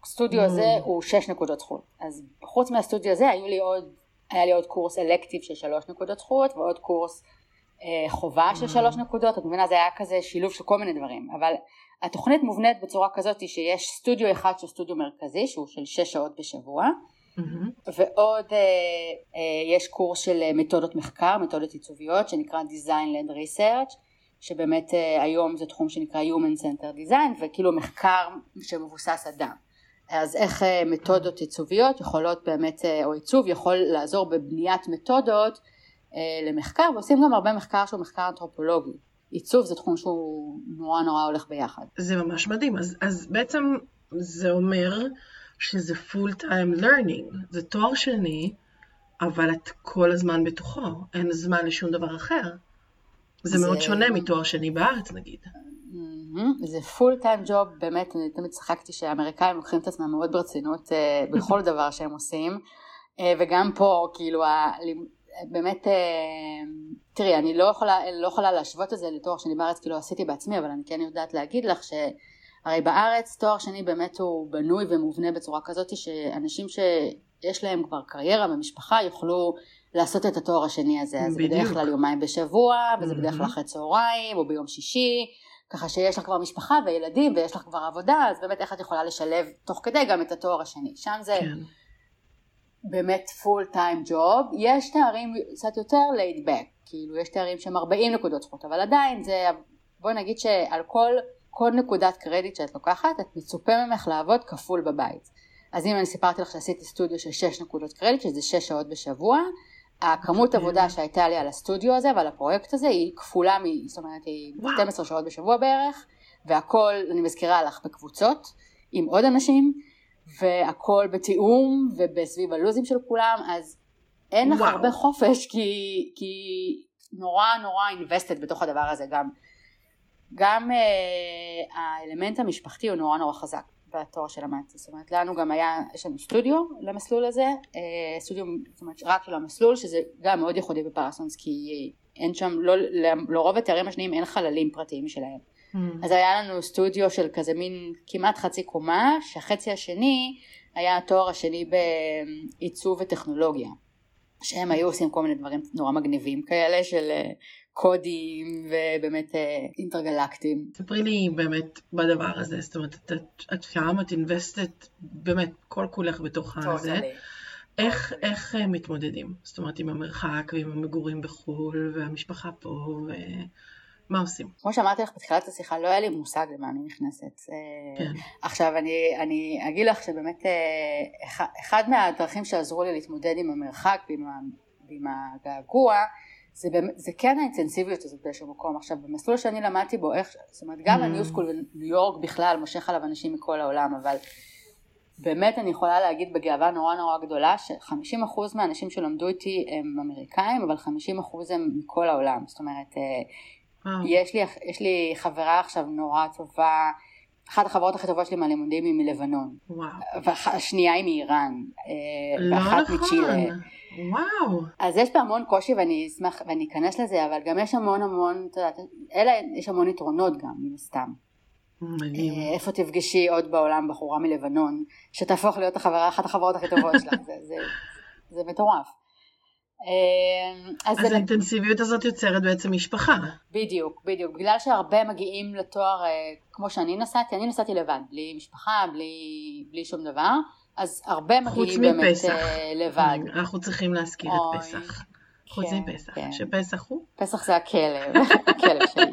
הסטודיו הזה הוא 6 נקודות זכות, אז חוץ מהסטודיו הזה היו לי עוד, היה לי עוד קורס elective של 3 נקודות זכות ועוד קורס חובה של 3 נקודות, את מבינה זה היה כזה שילוב של כל מיני דברים, אבל התוכנית מובנית בצורה כזאת שיש סטודיו אחד שהוא סטודיו מרכזי שהוא של 6 שעות בשבוע mm-hmm. ועוד אה, אה, יש קורס של אה, מתודות מחקר, מתודות עיצוביות שנקרא Design Led Research שבאמת אה, היום זה תחום שנקרא Human Center Design וכאילו מחקר שמבוסס אדם אז איך אה, מתודות עיצוביות יכולות באמת אה, או עיצוב יכול לעזור בבניית מתודות אה, למחקר ועושים גם הרבה מחקר שהוא מחקר אנתרופולוגי עיצוב זה תחום שהוא נורא נורא הולך ביחד. זה ממש מדהים, אז, אז בעצם זה אומר שזה full time learning, זה תואר שני, אבל את כל הזמן בתוכו, אין זמן לשום דבר אחר. זה, זה מאוד שונה מתואר שני בארץ נגיד. זה פול טיים ג'וב, באמת, אני תמיד צחקתי שהאמריקאים לוקחים את עצמם מאוד ברצינות uh, בכל דבר שהם עושים, uh, וגם פה, כאילו, באמת, אה, תראי, אני לא יכולה, לא יכולה להשוות את זה לתואר שני בארץ, כי לא עשיתי בעצמי, אבל אני כן יודעת להגיד לך שהרי בארץ תואר שני באמת הוא בנוי ומובנה בצורה כזאת שאנשים שיש להם כבר קריירה ומשפחה יוכלו לעשות את התואר השני הזה, אז בדיוק. בדרך כלל יומיים בשבוע, וזה בדרך כלל אחרי צהריים או ביום שישי, ככה שיש לך כבר משפחה וילדים ויש לך כבר עבודה, אז באמת איך את יכולה לשלב תוך כדי גם את התואר השני, שם זה... כן. באמת פול טיים ג'וב, יש תארים קצת יותר laid back, כאילו יש תארים שהם 40 נקודות זכות, אבל עדיין זה, בואי נגיד שעל כל, כל נקודת קרדיט שאת לוקחת, את מצופה ממך לעבוד כפול בבית. אז אם אני סיפרתי לך שעשיתי סטודיו של 6 נקודות קרדיט, שזה 6 שעות בשבוע, הכמות עבודה שהייתה לי על הסטודיו הזה ועל הפרויקט הזה היא כפולה, מ, זאת אומרת היא 12 שעות בשבוע בערך, והכל, אני מזכירה לך, בקבוצות, עם עוד אנשים, והכל בתיאום ובסביב הלוזים של כולם אז אין לך הרבה חופש כי, כי נורא נורא invested בתוך הדבר הזה. גם גם uh, האלמנט המשפחתי הוא נורא נורא חזק בתואר של המאצי זאת אומרת לנו גם היה יש לנו סטודיו למסלול הזה uh, סטודיו זאת אומרת רק של המסלול שזה גם מאוד ייחודי בפרסונס כי אין שם לא, לרוב התארים השניים אין חללים פרטיים שלהם. אז היה לנו סטודיו של כזה מין כמעט חצי קומה, שהחצי השני היה התואר השני בעיצוב וטכנולוגיה, שהם היו עושים כל מיני דברים נורא מגניבים כאלה של אה, קודים ובאמת אה, אינטרגלקטים. ספרי לי באמת בדבר הזה, זאת אומרת את, את שם, את אינבסטת באמת כל כולך בתוך הזה. איך, איך אה, מתמודדים? זאת אומרת עם המרחק ועם המגורים בחו"ל והמשפחה פה ו... מה עושים? כמו שאמרתי לך בתחילת השיחה, לא היה לי מושג למה אני נכנסת. אה, כן. עכשיו אני, אני אגיד לך שבאמת אה, אחד מהדרכים שעזרו לי להתמודד עם המרחק ועם, ועם הגעגוע זה, זה כן האינטנסיביות הזאת באיזשהו מקום. עכשיו במסלול שאני למדתי בו, איך, זאת אומרת גם mm. הניו סקול בניו יורק בכלל מושך עליו אנשים מכל העולם, אבל באמת אני יכולה להגיד בגאווה נורא נורא גדולה ש-50% מהאנשים שלמדו איתי הם אמריקאים, אבל 50% הם מכל העולם. זאת אומרת, mm. יש, לי, יש לי חברה עכשיו נורא טובה, אחת החברות הכי טובות שלי מהלימודים היא מלבנון. וואו. והשנייה היא מאיראן. אה, לא ואחת נכון. מצ'ילה. וואו. אז יש פה המון קושי ואני אשמח ואני אכנס לזה, אבל גם יש המון המון, את יודעת, אלא יש המון יתרונות גם, מן הסתם. מדהים. אה, איפה תפגשי עוד בעולם בחורה מלבנון, שתהפוך להיות החברה, אחת החברות הכי טובות שלה, זה, זה, זה מטורף. אה, אז, אז האינטנסיביות הזאת יוצרת בעצם משפחה. בדיוק, בדיוק. בגלל שהרבה מגיעים לתואר אה, כמו שאני נסעתי, אני נסעתי לבד, בלי משפחה, בלי, בלי שום דבר, אז הרבה מגיעים באמת לבד. אנחנו צריכים להזכיר את פסח. חוץ כן, מפסח, כן. שפסח הוא? פסח זה הכלב, הכלב שלי.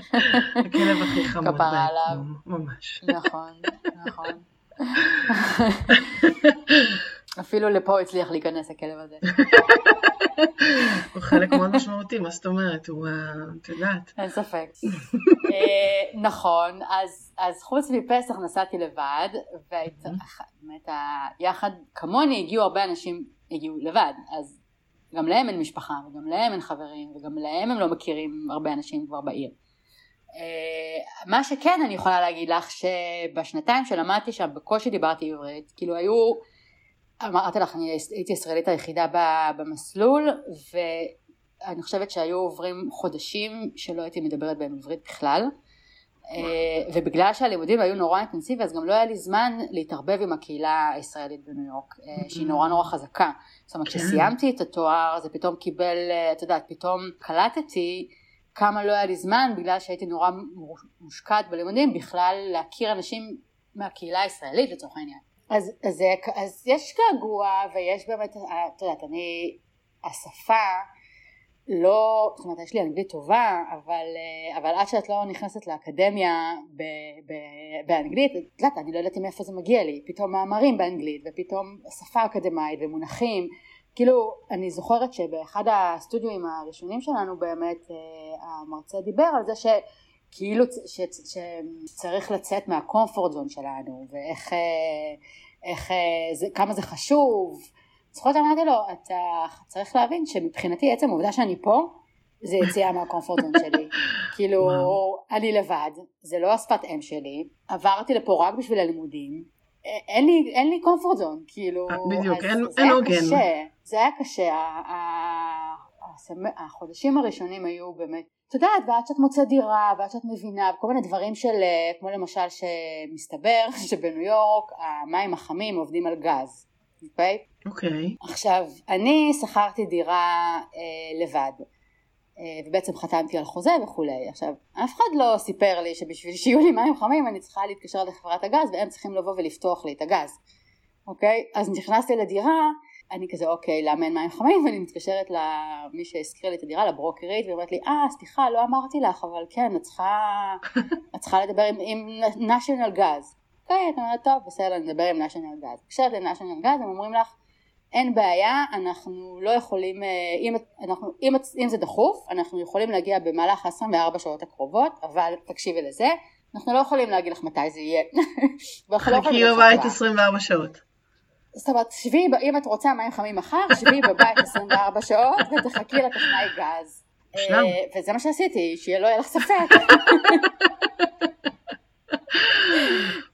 הכלב הכי חמוד כפרה עליו. ממש. נכון, נכון. אפילו לפה הצליח להיכנס הכלב הזה. הוא חלק מאוד משמעותי, מה זאת אומרת? הוא, את יודעת. אין ספק. אה, נכון, אז חוץ מפסח נסעתי לבד, ובאמת יחד כמוני הגיעו הרבה אנשים, הגיעו לבד, אז גם להם אין משפחה, וגם להם אין חברים, וגם להם הם לא מכירים הרבה אנשים כבר בעיר. אה, מה שכן אני יכולה להגיד לך שבשנתיים שלמדתי שם בקושי דיברתי עברית, כאילו היו, אמרתי לך אני הייתי ישראלית היחידה במסלול ואני חושבת שהיו עוברים חודשים שלא הייתי מדברת בהם עברית בכלל. אה, ובגלל שהלימודים היו נורא אינטנסיביים אז גם לא היה לי זמן להתערבב עם הקהילה הישראלית בניו יורק אה, שהיא נורא נורא חזקה. זאת אומרת כן. כשסיימתי את התואר זה פתאום קיבל אה, את יודעת פתאום קלטתי כמה לא היה לי זמן בגלל שהייתי נורא מושקעת בלימודים בכלל להכיר אנשים מהקהילה הישראלית לצורך העניין אז, אז, אז יש געגוע ויש באמת את יודעת אני השפה לא, זאת אומרת יש לי אנגלית טובה אבל, אה, אבל עד שאת לא נכנסת לאקדמיה ב, ב, באנגלית, את יודעת אני לא יודעת מאיפה זה מגיע לי, פתאום מאמרים באנגלית ופתאום שפה אקדמאית ומונחים, כאילו אני זוכרת שבאחד הסטודיואים הראשונים שלנו באמת אה, המרצה דיבר על זה שכאילו ש, שצריך לצאת מהקומפורט זון שלנו ואיך אה, איך, זה, כמה זה חשוב. זוכרת אמרתי לו, אתה צריך להבין שמבחינתי עצם העובדה שאני פה, זה יציאה מהקומפורטון שלי. כאילו, אני לבד, זה לא השפת אם שלי, עברתי לפה רק בשביל הלימודים, אין לי, אין לי קומפורט זון, כאילו, בדיוק, אין, אין עוגן. קשה, זה היה קשה, החודשים הראשונים היו באמת, את יודעת, ועד שאת מוצאת דירה, ועד שאת מבינה, וכל מיני דברים של, כמו למשל שמסתבר שבניו יורק המים החמים עובדים על גז, אוקיי? Okay? אוקיי. Okay. עכשיו, אני שכרתי דירה אה, לבד, אה, ובעצם חתמתי על חוזה וכולי. עכשיו, אף אחד לא סיפר לי שבשביל שיהיו לי מים חמים אני צריכה להתקשר לחברת הגז, והם צריכים לבוא ולפתוח לי את הגז. אוקיי? Okay? אז נכנסתי לדירה, אני כזה, אוקיי, למה אין מים חמים? ואני מתקשרת למי שהזכיר לי את הדירה, לברוקרית, והיא אומרת לי, אה, סליחה, לא אמרתי לך, אבל כן, את צריכה, את צריכה לדבר עם, עם national גז. אוקיי, את אומרת, טוב, בסדר, נדבר עם national גז. מתקשרת ל-national גז, הם אומרים לך, אין בעיה, אנחנו לא יכולים, אה, אם, אנחנו, אם, אם זה דחוף, אנחנו יכולים להגיע במהלך ה-24 שעות הקרובות, אבל תקשיבי לזה, אנחנו לא יכולים להגיד לך מתי זה יהיה. חכי בבית 24 שעות. זאת אומרת, שבי, אם את רוצה מים חמים מחר, שבי בבית 24 שעות ותחכי לטכנאי גז. אה, וזה מה שעשיתי, שיהיה לא יהיה לך ספק.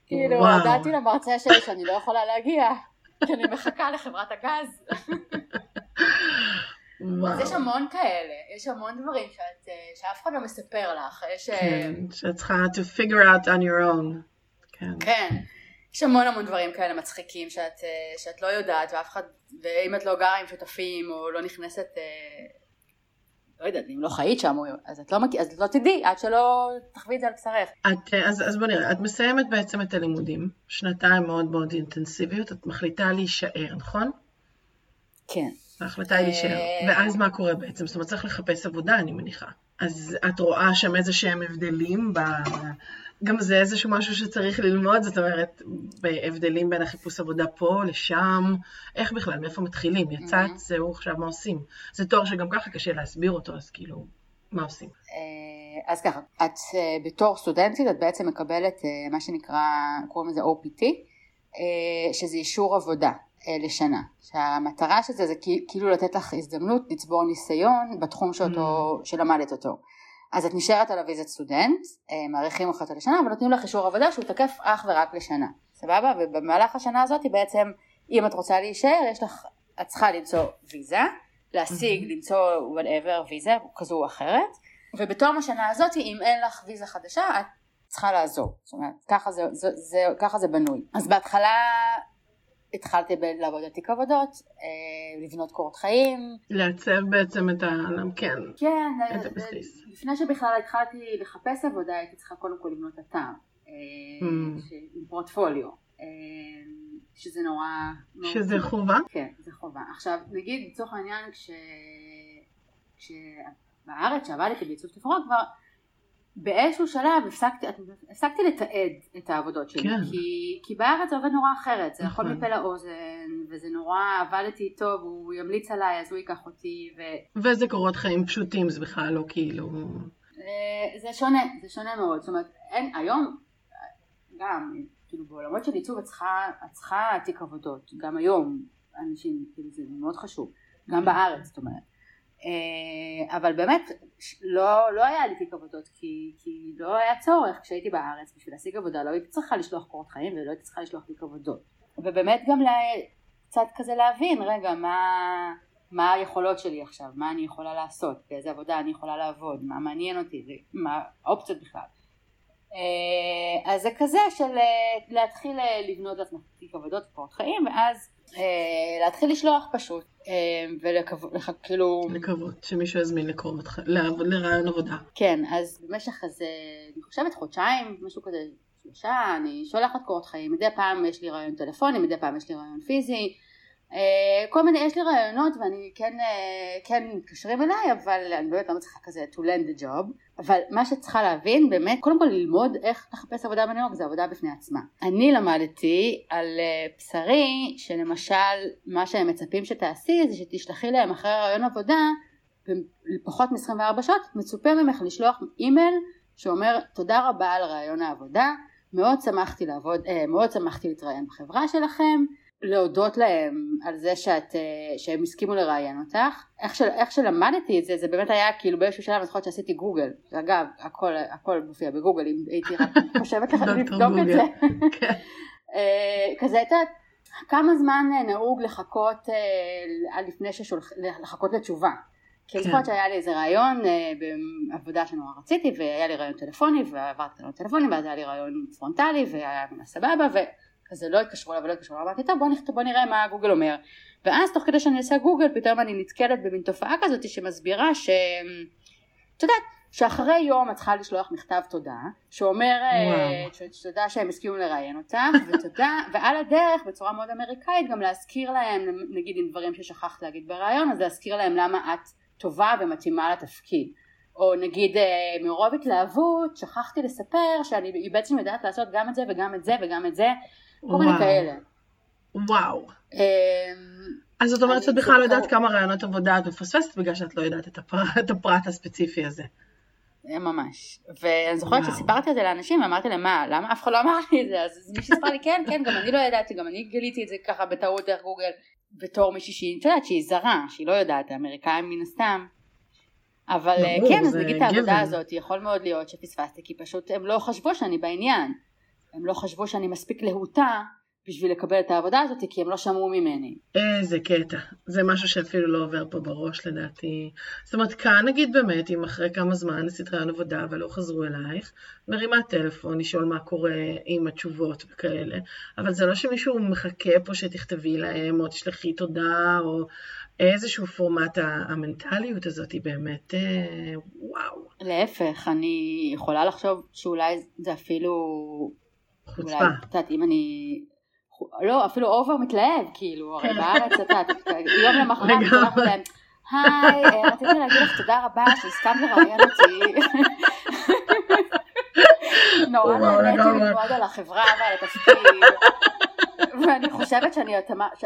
כאילו, הודעתי למרצה שלי שאני לא יכולה להגיע. כי אני מחכה לחברת הגז. אז יש המון כאלה, יש המון דברים שאת, אה, שאף אחד לא מספר לך. יש... אה, כן, שאת צריכה to figure out on your own. כן. כן. יש המון המון דברים כאלה מצחיקים שאת, אה, שאת לא יודעת ואף אחד, ואם את לא גרה עם שותפים או לא נכנסת לא יודעת, אם לא חיית שם, אז את לא, מכ... אז לא תדעי עד שלא תחווי את זה על בשרך. את, אז, אז בוא נראה, את מסיימת בעצם את הלימודים, שנתיים מאוד מאוד אינטנסיביות, את מחליטה להישאר, נכון? כן. ההחלטה היא להישאר, אה, ואז מה קורה בעצם? זאת אומרת, צריך לחפש עבודה, אני מניחה. אז את רואה שם איזה שהם הבדלים גם זה איזשהו משהו שצריך ללמוד, זאת אומרת, בהבדלים בין החיפוש עבודה פה לשם, איך בכלל, מאיפה מתחילים? יצאת, mm-hmm. זהו, עכשיו מה עושים? זה תואר שגם ככה קשה להסביר אותו, אז כאילו, מה עושים? אה, אז ככה, את אה, בתור סטודנטית, את בעצם מקבלת אה, מה שנקרא, קוראים לזה OPT, שזה אישור עבודה לשנה. שהמטרה של זה זה כאילו לתת לך הזדמנות לצבור ניסיון בתחום שאותו, mm. שלמדת אותו. אז את נשארת על הוויזת סטודנט, אה, מעריכים אותך לשנה, אבל נותנים לך אישור עבודה שהוא תקף אך ורק לשנה, סבבה? ובמהלך השנה הזאת בעצם, אם את רוצה להישאר, יש לך, את צריכה למצוא ויזה, להשיג, mm-hmm. למצוא whatever ויזה כזו או אחרת, ובתום השנה הזאת, אם אין לך ויזה חדשה, את צריכה לעזור. זאת אומרת, ככה זה, זה, זה, ככה זה בנוי. אז בהתחלה התחלתי לעבוד על תיק עבודות, אה, לבנות קורות חיים. לעצב בעצם את ה... כן, כן, את הבסיס. לפני שבכלל התחלתי לחפש עבודה הייתי צריכה קודם כל לבנות אתר אה, mm. עם פורטפוליו. אה, שזה נורא... שזה חובה? כן, זה חובה. עכשיו, נגיד לצורך העניין כש... כשבארץ שעבדתי בעיצוב תפאורה כבר באיזשהו שלב הפסקתי, הפסקתי לתעד את העבודות שלי, כן. כי, כי בארץ זה עובד נורא אחרת, זה יכול נכון. מפה לאוזן, וזה נורא, עבדתי איתו והוא ימליץ עליי אז הוא ייקח אותי. ו... וזה קורות חיים פשוטים, זה בכלל לא כאילו... אה, זה שונה, זה שונה מאוד, זאת אומרת, אין, היום, גם, כאילו בעולמות של עיצוב את צריכה, את צריכה תיק עבודות, גם היום, אנשים, כאילו זה מאוד חשוב, גם בארץ, זאת אומרת. אה, אבל באמת לא, לא היה לי תיק עבודות כי, כי לא היה צורך. כשהייתי בארץ בשביל להשיג עבודה לא הייתי צריכה לשלוח קורות חיים ולא הייתי צריכה לשלוח תיק עבודות. ובאמת גם קצת כזה להבין רגע מה, מה היכולות שלי עכשיו? מה אני יכולה לעשות? באיזה עבודה אני יכולה לעבוד? מה מעניין אותי? מה האופציות בכלל? אה, אז זה כזה של אה, להתחיל לבנות לעצמך תיק עבודות וקורות חיים ואז להתחיל לשלוח פשוט אה, ולקוות, כאילו... לקוות שמישהו יזמין לקרוא אותך, לרעיון עבודה. כן, אז במשך איזה, אני חושבת חודשיים, משהו כזה, שלושה, אני שולחת קורות חיים, מדי פעם יש לי רעיון טלפוני, מדי פעם יש לי רעיון פיזי, אה, כל מיני, יש לי רעיונות ואני כן, אה, כן מתקשרים אליי, אבל אני באמת לא מצליחה כזה to land the job, אבל מה שצריכה להבין באמת, קודם כל ללמוד איך לחפש עבודה בניו יורק זה עבודה בפני עצמה. אני למדתי על אה, בשרי, שלמשל מה שהם מצפים שתעשי זה שתשלחי להם אחרי רעיון עבודה, בפחות מ-24 שעות, מצופה ממך לשלוח אימייל שאומר תודה רבה על רעיון העבודה, מאוד שמחתי לעבוד, מאוד שמחתי להתראיין בחברה שלכם, להודות להם על זה שאת, אה, שהם הסכימו לראיין אותך. איך, של, איך שלמדתי את זה, זה באמת היה כאילו באיזשהו שלב, אני זוכרת שעשיתי גוגל. אגב, הכל, הכל מופיע בגוגל, אם הייתי רק חושבת לך לבדוק את זה. כן. אה, כזה, את יודעת, כמה זמן אה, נהוג לחכות לפני ששולח, לחכות לתשובה. כי אני כן. זוכרת שהיה לי איזה ראיון בעבודה שנורא רציתי, והיה לי ראיון טלפוני, ועברתי ראיון טלפוני, ואז היה לי ראיון פרונטלי, והיה ממש סבבה, כזה לא התקשרו אליי ולא התקשרו אליי, אמרתי טוב בוא, נכתוב, בוא נראה מה גוגל אומר ואז תוך כדי שאני עושה גוגל פתאום אני נתקלת במין תופעה כזאת שמסבירה ש... את יודעת שאחרי יום את צריכה לשלוח מכתב תודה שאומר אה, תודה שהם הסכימו לראיין אותך ותודה ועל הדרך בצורה מאוד אמריקאית גם להזכיר להם נגיד עם דברים ששכחת להגיד בראיון אז להזכיר להם למה את טובה ומתאימה לתפקיד. או נגיד אה, מרוב התלהבות שכחתי לספר שאני בעצם יודעת לעשות גם את זה וגם את זה וגם את זה כל מיני כאלה. וואו. אמ, אז זאת אומרת שאת בכלל לא יודעת כמה רעיונות עבודה את מפספסת בגלל שאת לא יודעת את הפרט, את הפרט הספציפי הזה. ממש. ואני זוכרת שסיפרתי את זה לאנשים, אמרתי להם, מה, למה אף אחד לא אמר לי את זה? אז מישהו סיפר לי, כן, כן, גם אני לא ידעתי, גם אני גיליתי את זה ככה בטעות דרך גוגל, בתור מישהי שהיא, את יודעת, שהיא זרה, שהיא לא יודעת, האמריקאים מן הסתם. אבל אה, כן, אז נגיד את העבודה הזאת, יכול מאוד להיות שפספסתי, כי פשוט הם לא חשבו שאני בעניין. הם לא חשבו שאני מספיק להוטה בשביל לקבל את העבודה הזאת כי הם לא שמעו ממני. איזה קטע, זה משהו שאפילו לא עובר פה בראש לדעתי. זאת אומרת כאן נגיד באמת אם אחרי כמה זמן עשית רעיון עבודה ולא חזרו אלייך, מרימה טלפון לשאול מה קורה עם התשובות וכאלה, אבל זה לא שמישהו מחכה פה שתכתבי להם או תשלחי תודה או איזשהו פורמט המנטליות הזאת היא באמת אה, וואו. להפך, אני יכולה לחשוב שאולי זה אפילו חוצפה. אולי, את יודעת, אם אני... לא, אפילו אובר מתלהב, כאילו, הרי כן. בארץ, את יודעת, יום למחרת שולחת להם, היי, אה, רציתי להגיד לך תודה רבה שהסכמת לראיין אותי. נורא נהניתי ללמוד על החברה ועל התפקיד. ואני חושבת שאני התאמה, את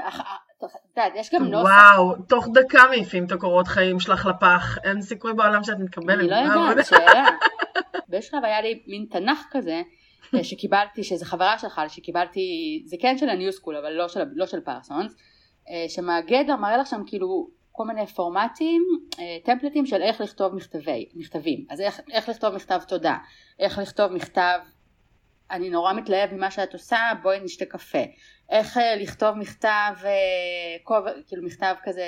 יודעת, יש גם נוסח. וואו, תוך דקה מעיפים את הקורות חיים שלך לפח, אין סיכוי בעולם שאת מתקבלת. אני לא יודעת, שאלה. באיזשהו שלב היה לי מין תנ"ך כזה, אה, שקיבלתי, שזה חברה שלך, שקיבלתי, זה כן של הניו סקול, אבל לא של, לא של פרסונס, אה, שמהגדר מראה לך שם כאילו כל מיני פורמטים, אה, טמפלטים של איך לכתוב מכתבי, מכתבים. אז איך, איך לכתוב מכתב תודה, איך לכתוב מכתב אני נורא מתלהב ממה שאת עושה, בואי נשתה קפה. איך אה, לכתוב מכתב, אה, כאילו מכתב כזה...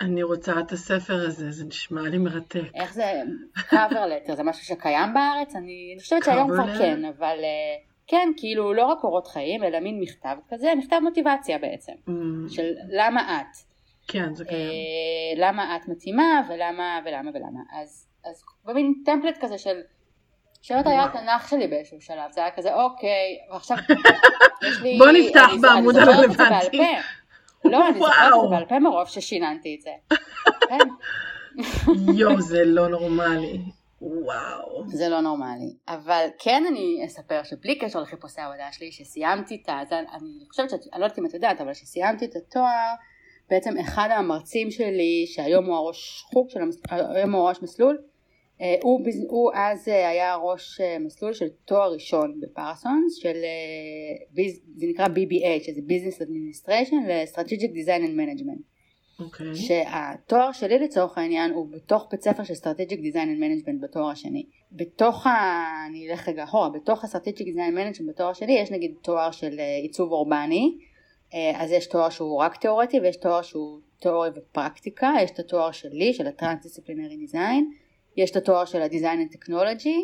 אני רוצה את הספר הזה, זה נשמע לי מרתק. איך זה, cover letter, זה משהו שקיים בארץ? אני, אני חושבת שהיום כבר כן, אבל אה, כן, כאילו לא רק קורות חיים, אלא מין מכתב כזה, מכתב מוטיבציה בעצם, mm. של למה את. כן, זה קיים. למה את מתאימה ולמה ולמה ולמה. אז, אז במין טמפלט כזה של שאלות היה התנ"ך שלי באיזשהו שלב, זה היה כזה אוקיי, ועכשיו יש לי... בוא נפתח בעמוד הרלוונטי. לא, אני זוכרת את זה בעל פה מרוב ששיננתי את זה. כן. יואו, זה לא נורמלי. וואו. זה לא נורמלי. אבל כן אני אספר שבלי קשר לחיפושי העבודה שלי, שסיימתי את ה... אני חושבת שאת, אני לא יודעת אם את יודעת, אבל שסיימתי את התואר, בעצם אחד המרצים שלי, שהיום הוא הראש חוג, היום הוא הראש מסלול, הוא, הוא אז אה, היה ראש אה, מסלול של תואר ראשון בפרסונס של זה נקרא BBH שזה Business Administration ל-Strategic Design and Management okay. אוקיי. שהתואר שלי לצורך העניין הוא בתוך בית ספר של Strategic Design and Management בתואר השני בתוך ה... אני אלך רגע אחורה בתוך ה-Strategic Design and Management בתואר השני יש נגיד תואר של עיצוב אורבני אז יש תואר שהוא רק תיאורטי ויש תואר שהוא תיאוריה ופרקטיקה יש את התואר שלי של ה-Transdisciplinary Design יש את התואר של ה-Design and Technology,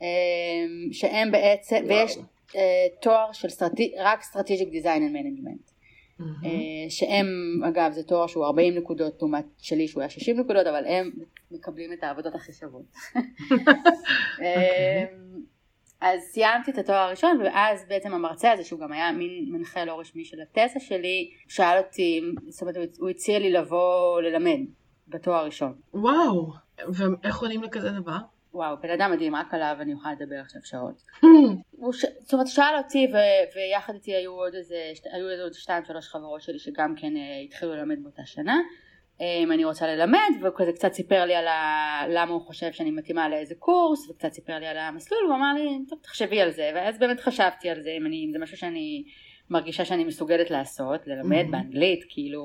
אמ, שהם בעצם, וואו. ויש אה, תואר של סטרטי, רק Strategic Design and Management. Mm-hmm. שהם אגב זה תואר שהוא 40 נקודות לעומת שלי שהוא היה 60 נקודות אבל הם מקבלים את העבודות הכי שוות. אמ, אז סיימתי את התואר הראשון ואז בעצם המרצה הזה שהוא גם היה מין מנחה לא רשמי של התזה שלי שאל אותי זאת אומרת הוא הציע לי לבוא ללמד בתואר הראשון. וואו ואיך עונים לכזה דבר? וואו, בן אדם מדהים, רק עליו אני אוכל לדבר עכשיו שעות. הוא ש... זאת אומרת, שאל אותי ו... ויחד איתי היו עוד איזה, היו עוד שתיים שלוש חברות שלי שגם כן uh, התחילו ללמד באותה שנה. אם אני רוצה ללמד, והוא כזה קצת סיפר לי על ה... למה הוא חושב שאני מתאימה לאיזה קורס, וקצת סיפר לי על המסלול, הוא אמר לי, טוב תחשבי על זה, ואז באמת חשבתי על זה, אם, אני, אם זה משהו שאני מרגישה שאני מסוגלת לעשות, ללמד באנגלית, כאילו,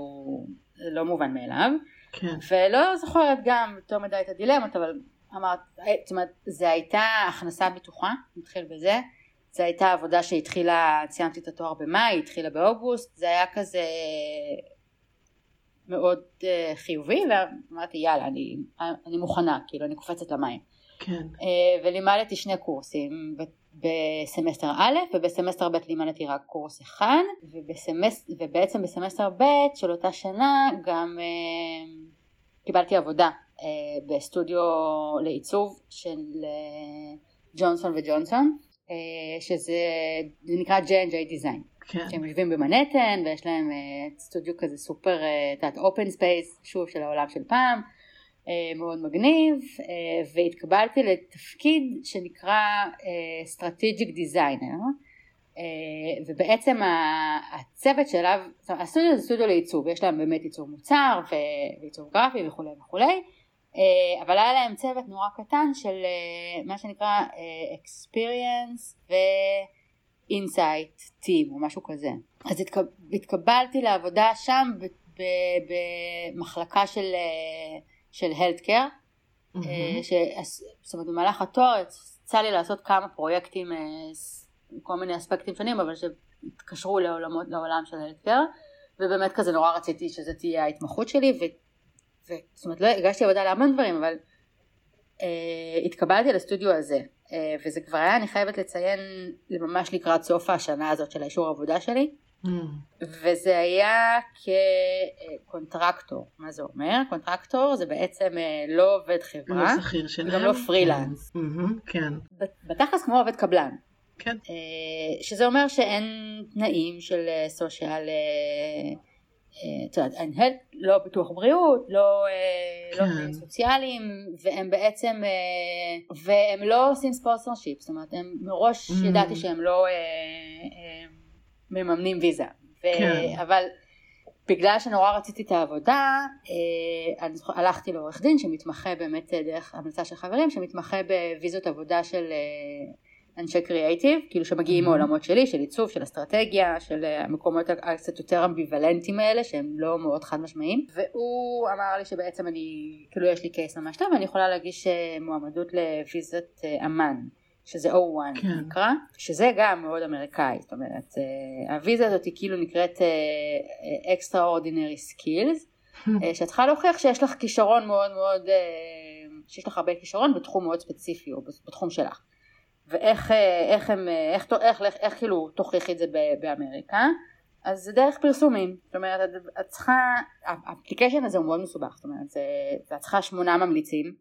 זה לא מובן מאליו. כן. ולא זוכרת גם יותר מדי את הדילמות, אבל אמרת, זאת אומרת, זה הייתה הכנסה בטוחה, נתחיל בזה, זה הייתה עבודה שהתחילה, סיימתי את התואר במאי, התחילה באוגוסט, זה היה כזה מאוד uh, חיובי, ואמרתי יאללה, אני, אני מוכנה, כאילו אני קופצת למים. כן. Uh, ולימדתי שני קורסים, בסמסטר א' ובסמסטר ב' לימדתי רק קורס אחד ובסמס... ובעצם בסמסטר ב' של אותה שנה גם אה, קיבלתי עבודה אה, בסטודיו לעיצוב של אה, ג'ונסון וג'ונסון אה, שזה נקרא J&J Design כן. שהם יושבים במנהטן ויש להם אה, סטודיו כזה סופר, את יודעת, open space, שוב של העולם של פעם אה, מאוד מגניב אה, והתקבלתי לתפקיד שנקרא אה, Strategic Designer ובעצם הצוות שלו, הסטודיו זה סטודיו לעיצוב, יש להם באמת עיצוב מוצר ועיצוב גרפי וכולי וכולי אבל היה להם צוות נורא קטן של מה שנקרא experience ו-insight team או משהו כזה. אז התקבלתי לעבודה שם במחלקה של של הלטקר, mm-hmm. אה, זאת אומרת במהלך התואר יצא לי לעשות כמה פרויקטים, אה, כל מיני אספקטים שונים, אבל שהתקשרו לעולמות, לעולם של הלטקר, ובאמת כזה נורא רציתי שזה תהיה ההתמחות שלי, ו, ו, זאת אומרת לא הגשתי עבודה להמון דברים, אבל uh, התקבלתי לסטודיו הזה, uh, וזה כבר היה, אני חייבת לציין, ממש לקראת סוף השנה הזאת של האישור העבודה שלי, Mm. וזה היה כקונטרקטור, מה זה אומר? קונטרקטור זה בעצם אה, לא עובד חברה, לא שכיר שלהם, גם לא פרילנס, כן, בתכלס כמו עובד קבלן, כן, אה, שזה אומר שאין תנאים של סושיאל את יודעת, לא ביטוח בריאות, לא, לא כן. לא סוציאליים, והם בעצם, והם לא עושים ספונסר שיפ, זאת אומרת, הם מראש mm. ידעתי שהם לא מממנים ויזה, ו, כן. אבל בגלל שנורא רציתי את העבודה, אני הלכתי לעורך דין שמתמחה באמת דרך המלצה של חברים, שמתמחה בוויזות עבודה של אנשי קריאייטיב, כאילו שמגיעים mm-hmm. מעולמות שלי, של עיצוב, של אסטרטגיה, של אה, המקומות הקצת יותר אמביוולנטיים האלה, שהם לא מאוד חד משמעיים, והוא אמר לי שבעצם אני, כאילו יש לי קייס ממש טוב, ואני יכולה להגיש אה, מועמדות לוויזת אה, אמן. שזה O1 כן. נקרא, שזה גם מאוד אמריקאי, זאת אומרת, הוויזה הזאת היא כאילו נקראת extraordinary skills, שאת צריכה להוכיח שיש לך כישרון מאוד מאוד, שיש לך הרבה כישרון בתחום מאוד ספציפי או בתחום שלך. ואיך איך הם, איך, איך, איך, איך כאילו תוכיחי את זה באמריקה אז זה דרך פרסומים זאת אומרת את צריכה ה application הזה הוא מאוד מסובך זאת אומרת את צריכה שמונה ממליצים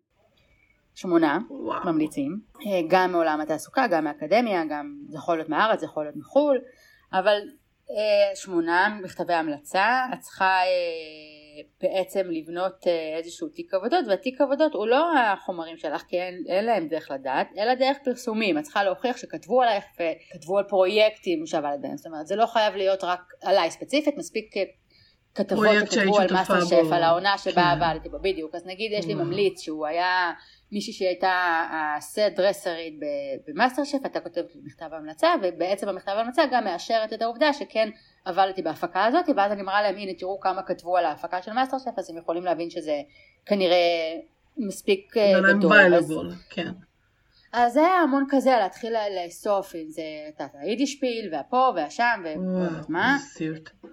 שמונה וואו. ממליצים. גם מעולם התעסוקה גם מאקדמיה גם זה יכול להיות מהארץ זה יכול להיות מחו"ל אבל אה, שמונה מכתבי המלצה את צריכה אה, בעצם לבנות אה, איזשהו תיק עבודות והתיק עבודות הוא לא החומרים שלך כי אין, אין להם דרך לדעת אלא דרך פרסומים. את צריכה להוכיח שכתבו עלייך וכתבו על פרויקטים שעבדת בהם זאת אומרת זה לא חייב להיות רק עליי ספציפית מספיק אה, כתבות שכתבו על מאסטר שף על העונה שבה כן. עבדתי בו. בדיוק. אז נגיד יש לי ממליץ שהוא היה מישהי שהייתה הסט דרסרית במאסטר שף אז היא כותבת מכתב המלצה ובעצם המכתב המלצה גם מאשרת את העובדה שכן עבדתי בהפקה הזאת ואז אני מראה להם הנה תראו כמה כתבו על ההפקה של מאסטר שף אז הם יכולים להבין שזה כנראה מספיק אה, גדול. אז, כן. אז זה היה המון כזה להתחיל לאסוף אם זה את היידישפיל ופה ושם ומה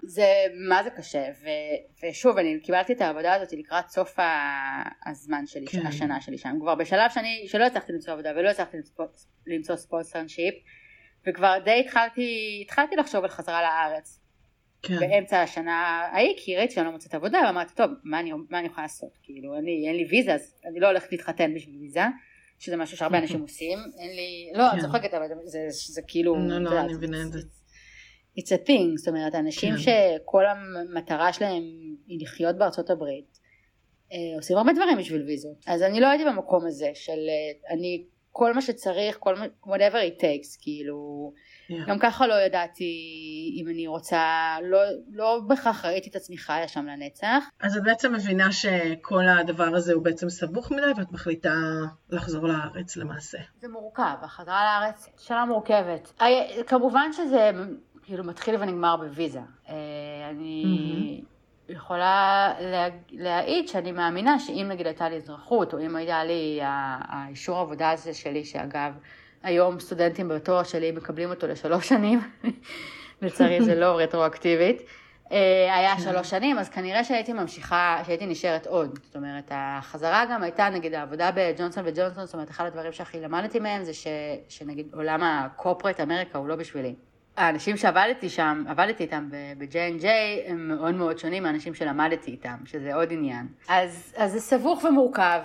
זה מה זה קשה ו, ושוב אני קיבלתי את העבודה הזאת לקראת סוף הזמן שלי כן. השנה שלי שם כבר בשלב שאני שלא הצלחתי למצוא עבודה ולא הצלחתי למצוא sponsorship וכבר די התחלתי, התחלתי לחשוב על חזרה לארץ. כן. באמצע השנה ההיא, כי ראיתי שאני לא מוצאת עבודה, ואמרתי, טוב, מה אני, מה אני יכולה לעשות? כאילו, אני, אין לי ויזה, אז אני לא הולכת להתחתן בשביל ויזה, שזה משהו שהרבה. אנשים עושים, אין לי, לא, אני כן. צוחקת, אבל זה, כאילו, לא, לא, אני מבינה את זה. It's a thing, זאת אומרת, אנשים כן. שכל המטרה שלהם היא לחיות בארצות הברית, אה, עושים הרבה דברים בשביל ויזות. אז אני לא הייתי במקום הזה של אה, אני כל מה שצריך, כל מה, whatever it takes, כאילו, yeah. גם ככה לא ידעתי אם אני רוצה, לא, לא בהכרח ראיתי את עצמי חיה שם לנצח. אז את בעצם מבינה שכל הדבר הזה הוא בעצם סבוך מדי ואת מחליטה לחזור לארץ למעשה. זה מורכב, החזרה לארץ שאלה מורכבת. כמובן שזה כאילו מתחיל ונגמר בוויזה. אה, אני... Mm-hmm. יכולה לה, להעיד שאני מאמינה שאם נגיד הייתה לי אזרחות, או אם היה לי האישור עבודה הזה שלי, שאגב, היום סטודנטים בתואר שלי מקבלים אותו לשלוש שנים, לצערי זה לא רטרואקטיבית, אה, היה כן. שלוש שנים, אז כנראה שהייתי ממשיכה, שהייתי נשארת עוד. זאת אומרת, החזרה גם הייתה, נגיד, העבודה בג'ונסון וג'ונסון, זאת אומרת, אחד הדברים שהכי למדתי מהם זה ש, שנגיד עולם הקופרט אמריקה הוא לא בשבילי. האנשים שעבדתי שם, עבדתי איתם ב-J&J, הם מאוד מאוד שונים מהאנשים שלמדתי איתם, שזה עוד עניין. אז, אז זה סבוך ומורכב,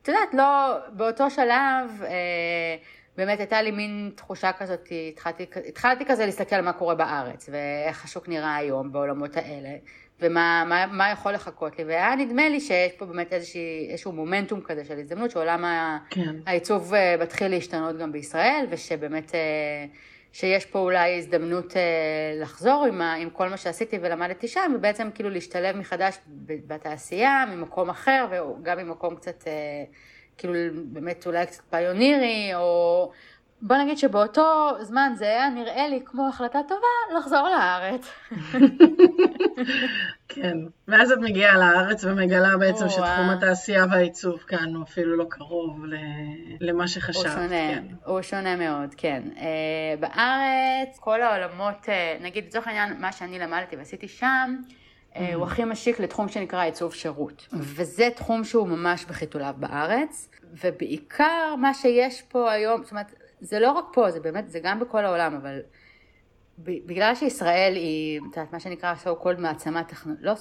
ואת יודעת, לא, באותו שלב, אה, באמת הייתה לי מין תחושה כזאת, התחלתי, התחלתי כזה להסתכל על מה קורה בארץ, ואיך השוק נראה היום בעולמות האלה, ומה מה, מה יכול לחכות לי, והיה נדמה לי שיש פה באמת איזושהי, איזשהו מומנטום כזה של הזדמנות, שעולם כן. העיצוב אה, מתחיל להשתנות גם בישראל, ושבאמת... אה, שיש פה אולי הזדמנות אה, לחזור עם, ה, עם כל מה שעשיתי ולמדתי שם, ובעצם כאילו להשתלב מחדש בתעשייה, ממקום אחר, וגם ממקום קצת, אה, כאילו באמת אולי קצת פיונירי, או בוא נגיד שבאותו זמן זה היה נראה לי כמו החלטה טובה לחזור לארץ. כן, ואז את מגיעה לארץ ומגלה בעצם שתחום התעשייה והעיצוב כאן הוא אפילו לא קרוב למה שחשבת. הוא שונה, כן. הוא שונה מאוד, כן. Uh, בארץ כל העולמות, uh, נגיד לצורך העניין מה שאני למדתי ועשיתי שם, uh, הוא הכי משיק לתחום שנקרא עיצוב שירות. וזה תחום שהוא ממש בחיתוליו בארץ, ובעיקר מה שיש פה היום, זאת אומרת, זה לא רק פה, זה באמת, זה גם בכל העולם, אבל בגלל שישראל היא, את יודעת, מה שנקרא so called מעצמה טכנולוגית, לא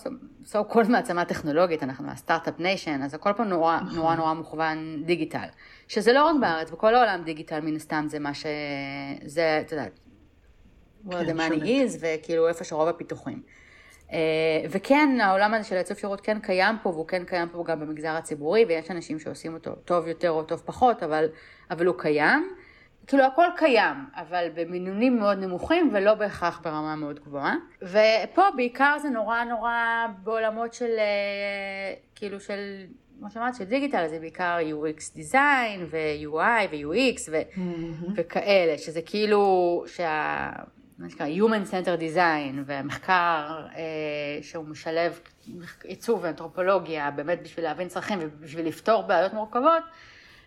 so called מעצמה טכנולוגית, אנחנו ה startup nation, אז הכל פה נורא נכון. נורא נורא מוכוון דיגיטל. שזה לא רק בארץ, בכל העולם דיגיטל מן הסתם זה מה ש... זה, את יודעת, where the כן, money is, וכאילו איפה שרוב הפיתוחים. וכן, העולם הזה של העיצוב שירות כן קיים פה, והוא כן קיים פה גם במגזר הציבורי, ויש אנשים שעושים אותו טוב יותר או טוב פחות, אבל, אבל הוא קיים. כאילו הכל קיים, אבל במינונים מאוד נמוכים ולא בהכרח ברמה מאוד גבוהה. ופה בעיקר זה נורא נורא בעולמות של, כאילו של כמו שאמרת, של דיגיטל זה בעיקר UX design ו-UI ו-UX ו- mm-hmm. וכאלה, שזה כאילו, שה... מה שנקרא Human Center Design והמחקר אה, שהוא משלב עיצוב ואנתרופולוגיה באמת בשביל להבין צרכים ובשביל לפתור בעיות מורכבות,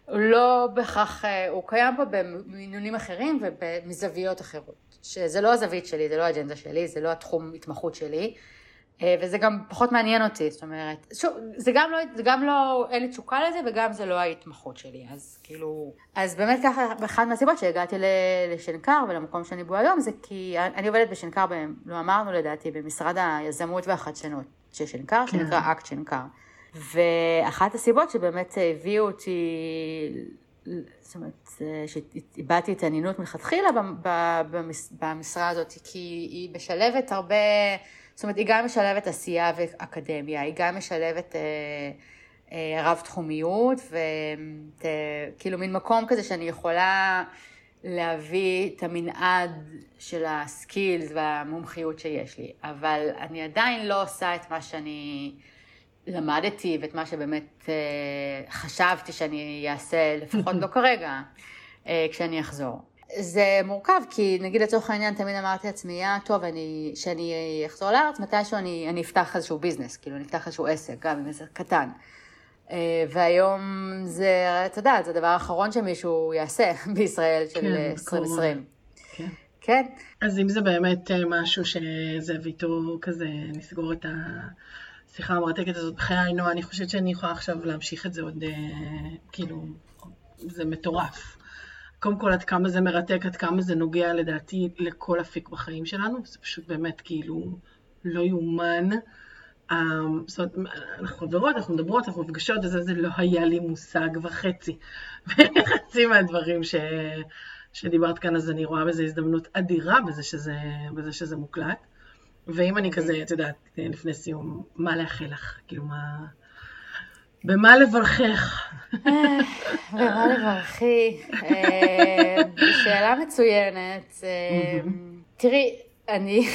לא בהכרח, אה, הוא קיים פה במינונים אחרים ומזוויות אחרות, שזה לא הזווית שלי, זה לא האג'נדה שלי, זה לא התחום התמחות שלי. אה, וזה גם פחות מעניין אותי, זאת אומרת, שוב, זה גם לא, זה גם לא, אין לי תשוקה לזה וגם זה לא ההתמחות שלי, אז כאילו, אז באמת ככה, אחת מהסיבות שהגעתי לשנקר ולמקום שאני בו היום זה כי אני עובדת בשנקר, לא אמרנו לדעתי, במשרד היזמות והחדשנות של שנקר, כן. שנקרא אקט שנקר. ואחת הסיבות שבאמת הביאו אותי, זאת אומרת, שאיבדתי התעניינות מלכתחילה במשרה הזאת, כי היא משלבת הרבה זאת אומרת, היא גם משלבת עשייה ואקדמיה, היא גם משלבת אה, אה, רב תחומיות, וכאילו מין מקום כזה שאני יכולה להביא את המנעד של הסקילס והמומחיות שיש לי, אבל אני עדיין לא עושה את מה שאני למדתי ואת מה שבאמת אה, חשבתי שאני אעשה, לפחות לא כרגע, אה, כשאני אחזור. זה מורכב, כי נגיד לצורך העניין תמיד אמרתי לעצמי, יא, טוב, אני, שאני אחזור לארץ, מתישהו אני, אני אפתח איזשהו ביזנס, כאילו אני אפתח איזשהו עסק, גם אם עסק קטן. אה, והיום זה, אתה יודע, זה הדבר האחרון שמישהו יעשה בישראל של כן, 2020. כן. כן. אז אם זה באמת אה, משהו שזה ויתור כזה, נסגור את השיחה המרתקת הזאת בחיי, נו, אני חושבת שאני יכולה עכשיו להמשיך את זה עוד, אה, כאילו, זה מטורף. קודם כל עד כמה זה מרתק, עד כמה זה נוגע לדעתי לכל אפיק בחיים שלנו, זה פשוט באמת כאילו לא יאומן. אמ, זאת אומרת, אנחנו חברות, אנחנו מדברות, אנחנו נפגשות, וזה זה לא היה לי מושג וחצי. וחצי מהדברים ש... שדיברת כאן, אז אני רואה בזה הזדמנות אדירה בזה שזה, בזה שזה מוקלט. ואם אני כזה, את יודעת, לפני סיום, מה לאחל לך? כאילו, מה... במה לברכך? במה לברכי? אה, שאלה מצוינת. אה, תראי, אני,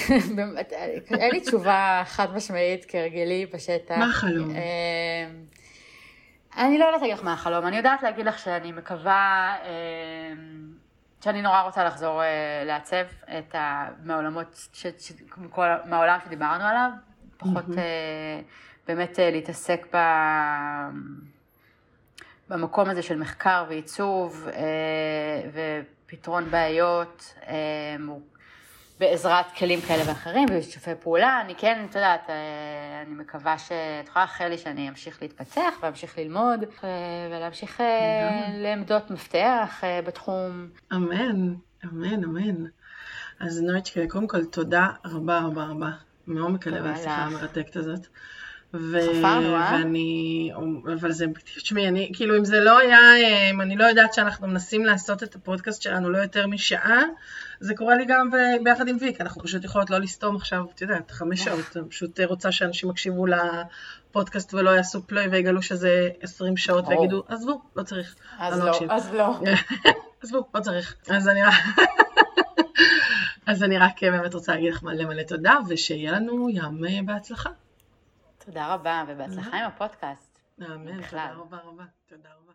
אין לי תשובה חד משמעית כהרגלי בשטח. מה החלום? אה, אני לא יודעת להגיד לך מה החלום, אני יודעת להגיד לך שאני מקווה, שאני נורא רוצה לחזור לעצב את ה... מהעולמות, מהעולם שדיברנו עליו, פחות... באמת אה, להתעסק ב... במקום הזה של מחקר ועיצוב אה, ופתרון בעיות אה, בעזרת כלים כאלה ואחרים ושיתופי פעולה. אני כן, את יודעת, אני מקווה שאת יכולה לאחל לי שאני אמשיך להתפתח ואמשיך ללמוד ולהמשיך לעמדות מפתח בתחום. אמן, אמן, אמן. אז נויצ'קה, קודם כל תודה רבה רבה רבה מעומק הלב על השיחה המרתקת הזאת. ו... חפרנו, אה? ואני, אבל זה, תשמעי, אני, כאילו אם זה לא היה, אם אני לא יודעת שאנחנו מנסים לעשות את הפודקאסט שלנו לא יותר משעה, זה קורה לי גם ביחד עם ויק, אנחנו פשוט יכולות לא לסתום עכשיו, את יודעת, חמש שעות, אני פשוט רוצה שאנשים יקשיבו לפודקאסט ולא יעשו פלוי ויגלו שזה עשרים שעות ויגידו, עזבו, לא צריך. אז לא, אז לא. עזבו, לא צריך. אז אני. אז אני רק באמת רוצה להגיד לך מלא מלא תודה, ושיהיה לנו ים בהצלחה. תודה רבה, ובהצלחה עם הפודקאסט. אמן, תודה רבה רבה. תודה רבה.